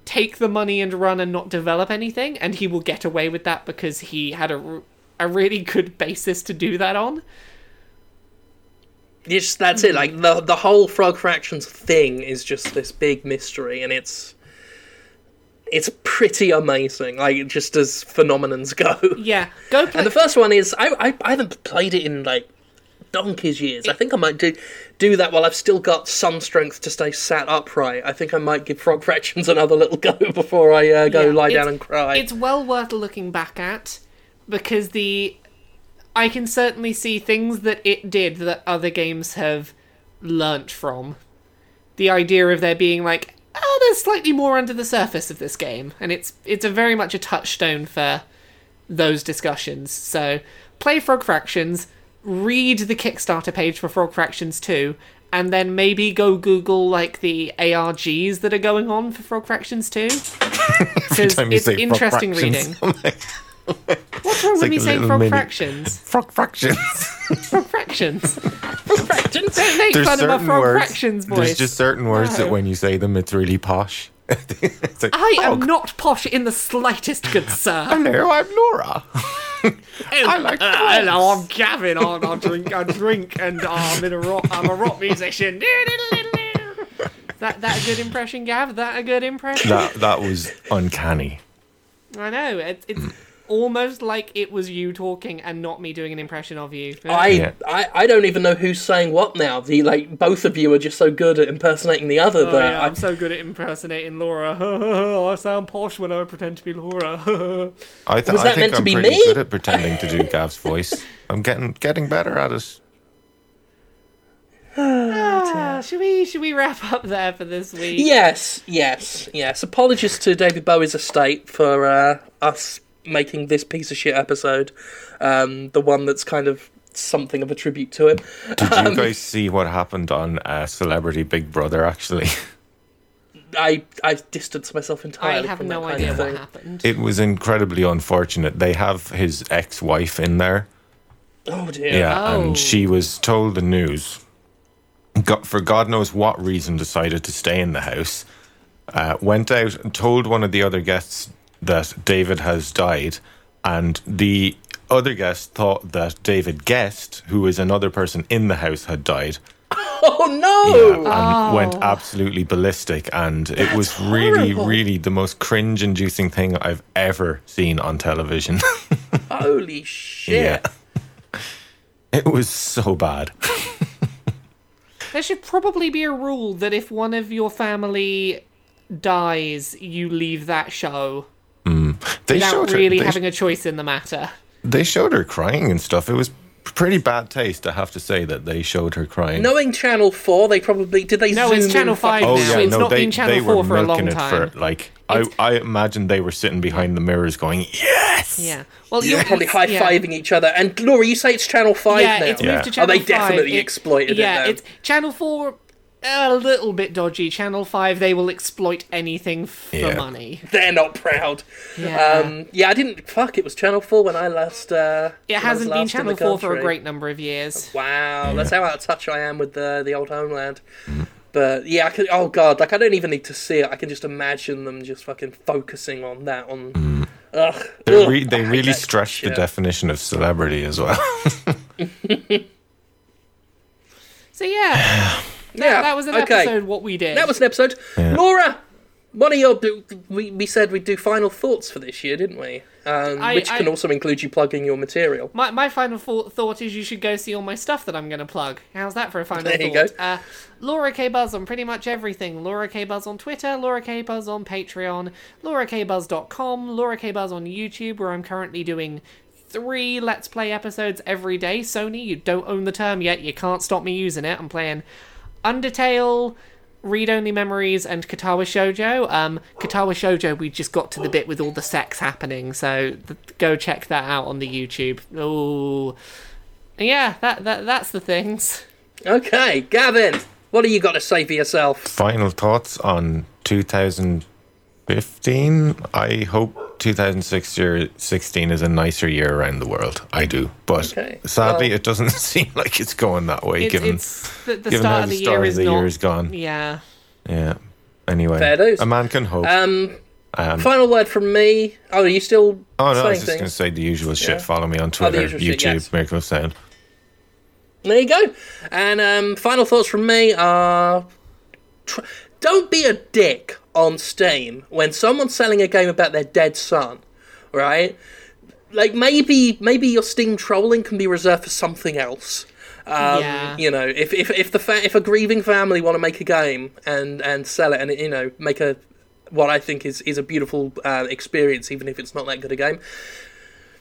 take the money and run and not develop anything, and he will get away with that because he had a, a really good basis to do that on. Just that's it. Like the the whole Frog Fractions thing is just this big mystery, and it's it's pretty amazing. Like just as phenomenons go. Yeah, go play. And the first one is I, I I haven't played it in like donkey's years. I think I might do do that while I've still got some strength to stay sat upright. I think I might give Frog Fractions another little go before I uh, go Yeah, lie down and cry. It's well worth looking back at because the I can certainly see things that it did that other games have learnt from. The idea of there being like, oh, there's slightly more under the surface of this game, and it's it's a very much a touchstone for those discussions. So play Frog Fractions, read the Kickstarter page for Frog Fractions 2, and then maybe go Google like the ARGs that are going on for Frog Fractions 2. Because it's interesting reading. What's wrong with like me saying Frog mini- Fractions? Frog fractions. Frog fractions. Frog Fractions. Don't make There's fun of my frog words. fractions voice. There's just certain words that when you say them, it's really posh. It's like, I am not posh in the slightest, good sir. Hello, I'm Laura. I like uh, hello, I'm Gavin. I, I drink, I drink, and I'm in a rock. I'm a rock musician. that that a good impression, Gav? That a good impression? That that was uncanny. I know. It's it's almost like it was you talking and not me doing an impression of you. I, Yeah. I I don't even know who's saying what now. The like both of you are just so good at impersonating the other Oh, that yeah, I, I'm so good at impersonating Laura. I sound posh when I pretend to be Laura. I, th- Was I that think meant to I'm be pretty me? good at pretending to do Gav's voice. I'm getting getting better at it. Ah, should we should we wrap up there for this week? Yes, yes, yes. Apologies to David Bowie's estate for uh, us making this piece of shit episode, um, the one that's kind of something of a tribute to him. Did Um, you guys see what happened on uh, Celebrity Big Brother? Actually, I I distanced myself entirely. I have from no that kind idea of what thing. happened. it was incredibly unfortunate. They have his ex-wife in there. Oh dear. Yeah, Oh. and she was told the news. Got, for God knows what reason, decided to stay in the house. Uh, went out and told one of the other guests that David has died, and the other guest thought that David Gest, who is another person in the house, had died. Oh no! Yeah, and oh. went Oh. absolutely ballistic, and it was really, horrible. really the most cringe-inducing thing I've ever seen on television. Holy shit! Yeah, it was so bad. There should probably be a rule that if one of your family dies, you leave that show They without showed her- really they having a choice in the matter. They showed her crying and stuff. It was pretty bad taste, I have to say, that they showed her crying. Knowing Channel Four, they probably did they No, zoom it's Channel fucking- 5 oh now. yeah, It's no, not they been Channel they 4 were for a long milking it time. for like I I imagine they were sitting behind the mirrors going yes. Yeah. Well, They're you're probably high yeah. fiving each other. And Laura, you say it's Channel Five Yeah, now. it's Yeah. moved to Oh, Channel they 5. definitely It- exploited it Yeah, then. it's Channel 4 a little bit dodgy. Channel 5 they will exploit anything for Yeah. money. They're not proud. Yeah. Um, yeah, I didn't. Fuck, it was Channel Four when I last. Uh, it when I was hasn't been last in Channel the 4 for a great number of years. Wow, that's how out of touch I am with the the old homeland. But yeah, I could. Oh god, like I don't even need to see it. I can just imagine them just fucking focusing on that. On ugh, They ugh, re- they really that stretched the definition of celebrity as well. So yeah, that, Yeah, that was an okay. episode what we did. That was an episode. Laura, one of your we we said we'd do final thoughts for this year, didn't we? Um, I- which can I- also include you plugging your material. My, my final thought, thought is you should go see all my stuff that I'm going to plug. How's that for a final There you thought? go. Uh, Laura K Buzz on pretty much everything. Laura K Buzz on Twitter, Laura K Buzz on Patreon, LauraKBuzz.com, Laura K Buzz on YouTube, where I'm currently doing three Let's Play episodes every day. Sony, you don't own the term yet. You can't stop me using it. I'm playing Undertale, Read Only Memories, and Katawa Shoujo. Um, Katawa Shoujo, we just got to the bit with all the sex happening, so th- go check that out on the YouTube. Oh, yeah, that, that that's the things. Okay, Gavin, what do you got to say for yourself? Final thoughts on 2015. I hope 2016 is a nicer year around the world. I do, but Okay, sadly, well- it doesn't seem like it's going that way. It's, given it's the, the given start how of the year is the not. year is gone. Yeah. Yeah. Anyway, Fair dues. a man can hope. Um, Um, final word from me. Oh, are you still oh no, I was just going to say the usual shit. Yeah. Follow me on Oh, Twitter, shit, YouTube, yes. Miracle of Sound. There you go. And um, final thoughts from me are: tr- don't be a dick on Steam when someone's selling a game about their dead son, right? Like maybe maybe your Steam trolling can be reserved for something else. Um, Yeah. You know, if if if the fa- if a grieving family want to make a game and and sell it and you know make a what I think is is a beautiful uh, experience, even if it's not that good a game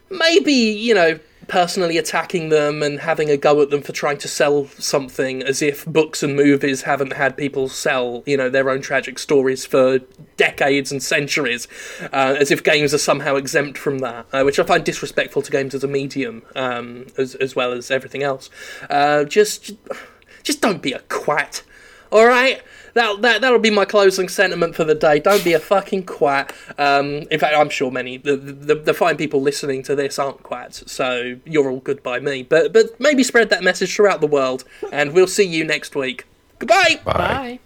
maybe you know personally attacking them and having a go at them for trying to sell something as if books and movies haven't had people sell you know their own tragic stories for decades and centuries uh, as if games are somehow exempt from that uh, which i find disrespectful to games as a medium um, as, as well as everything else. Uh, just just don't be a quat all right that that that'll be my closing sentiment for the day. Don't be a fucking quat. Um, in fact, I'm sure many the, the the fine people listening to this aren't quats, so you're all good by me. But but maybe spread that message throughout the world, and we'll see you next week. Goodbye. Bye. Bye.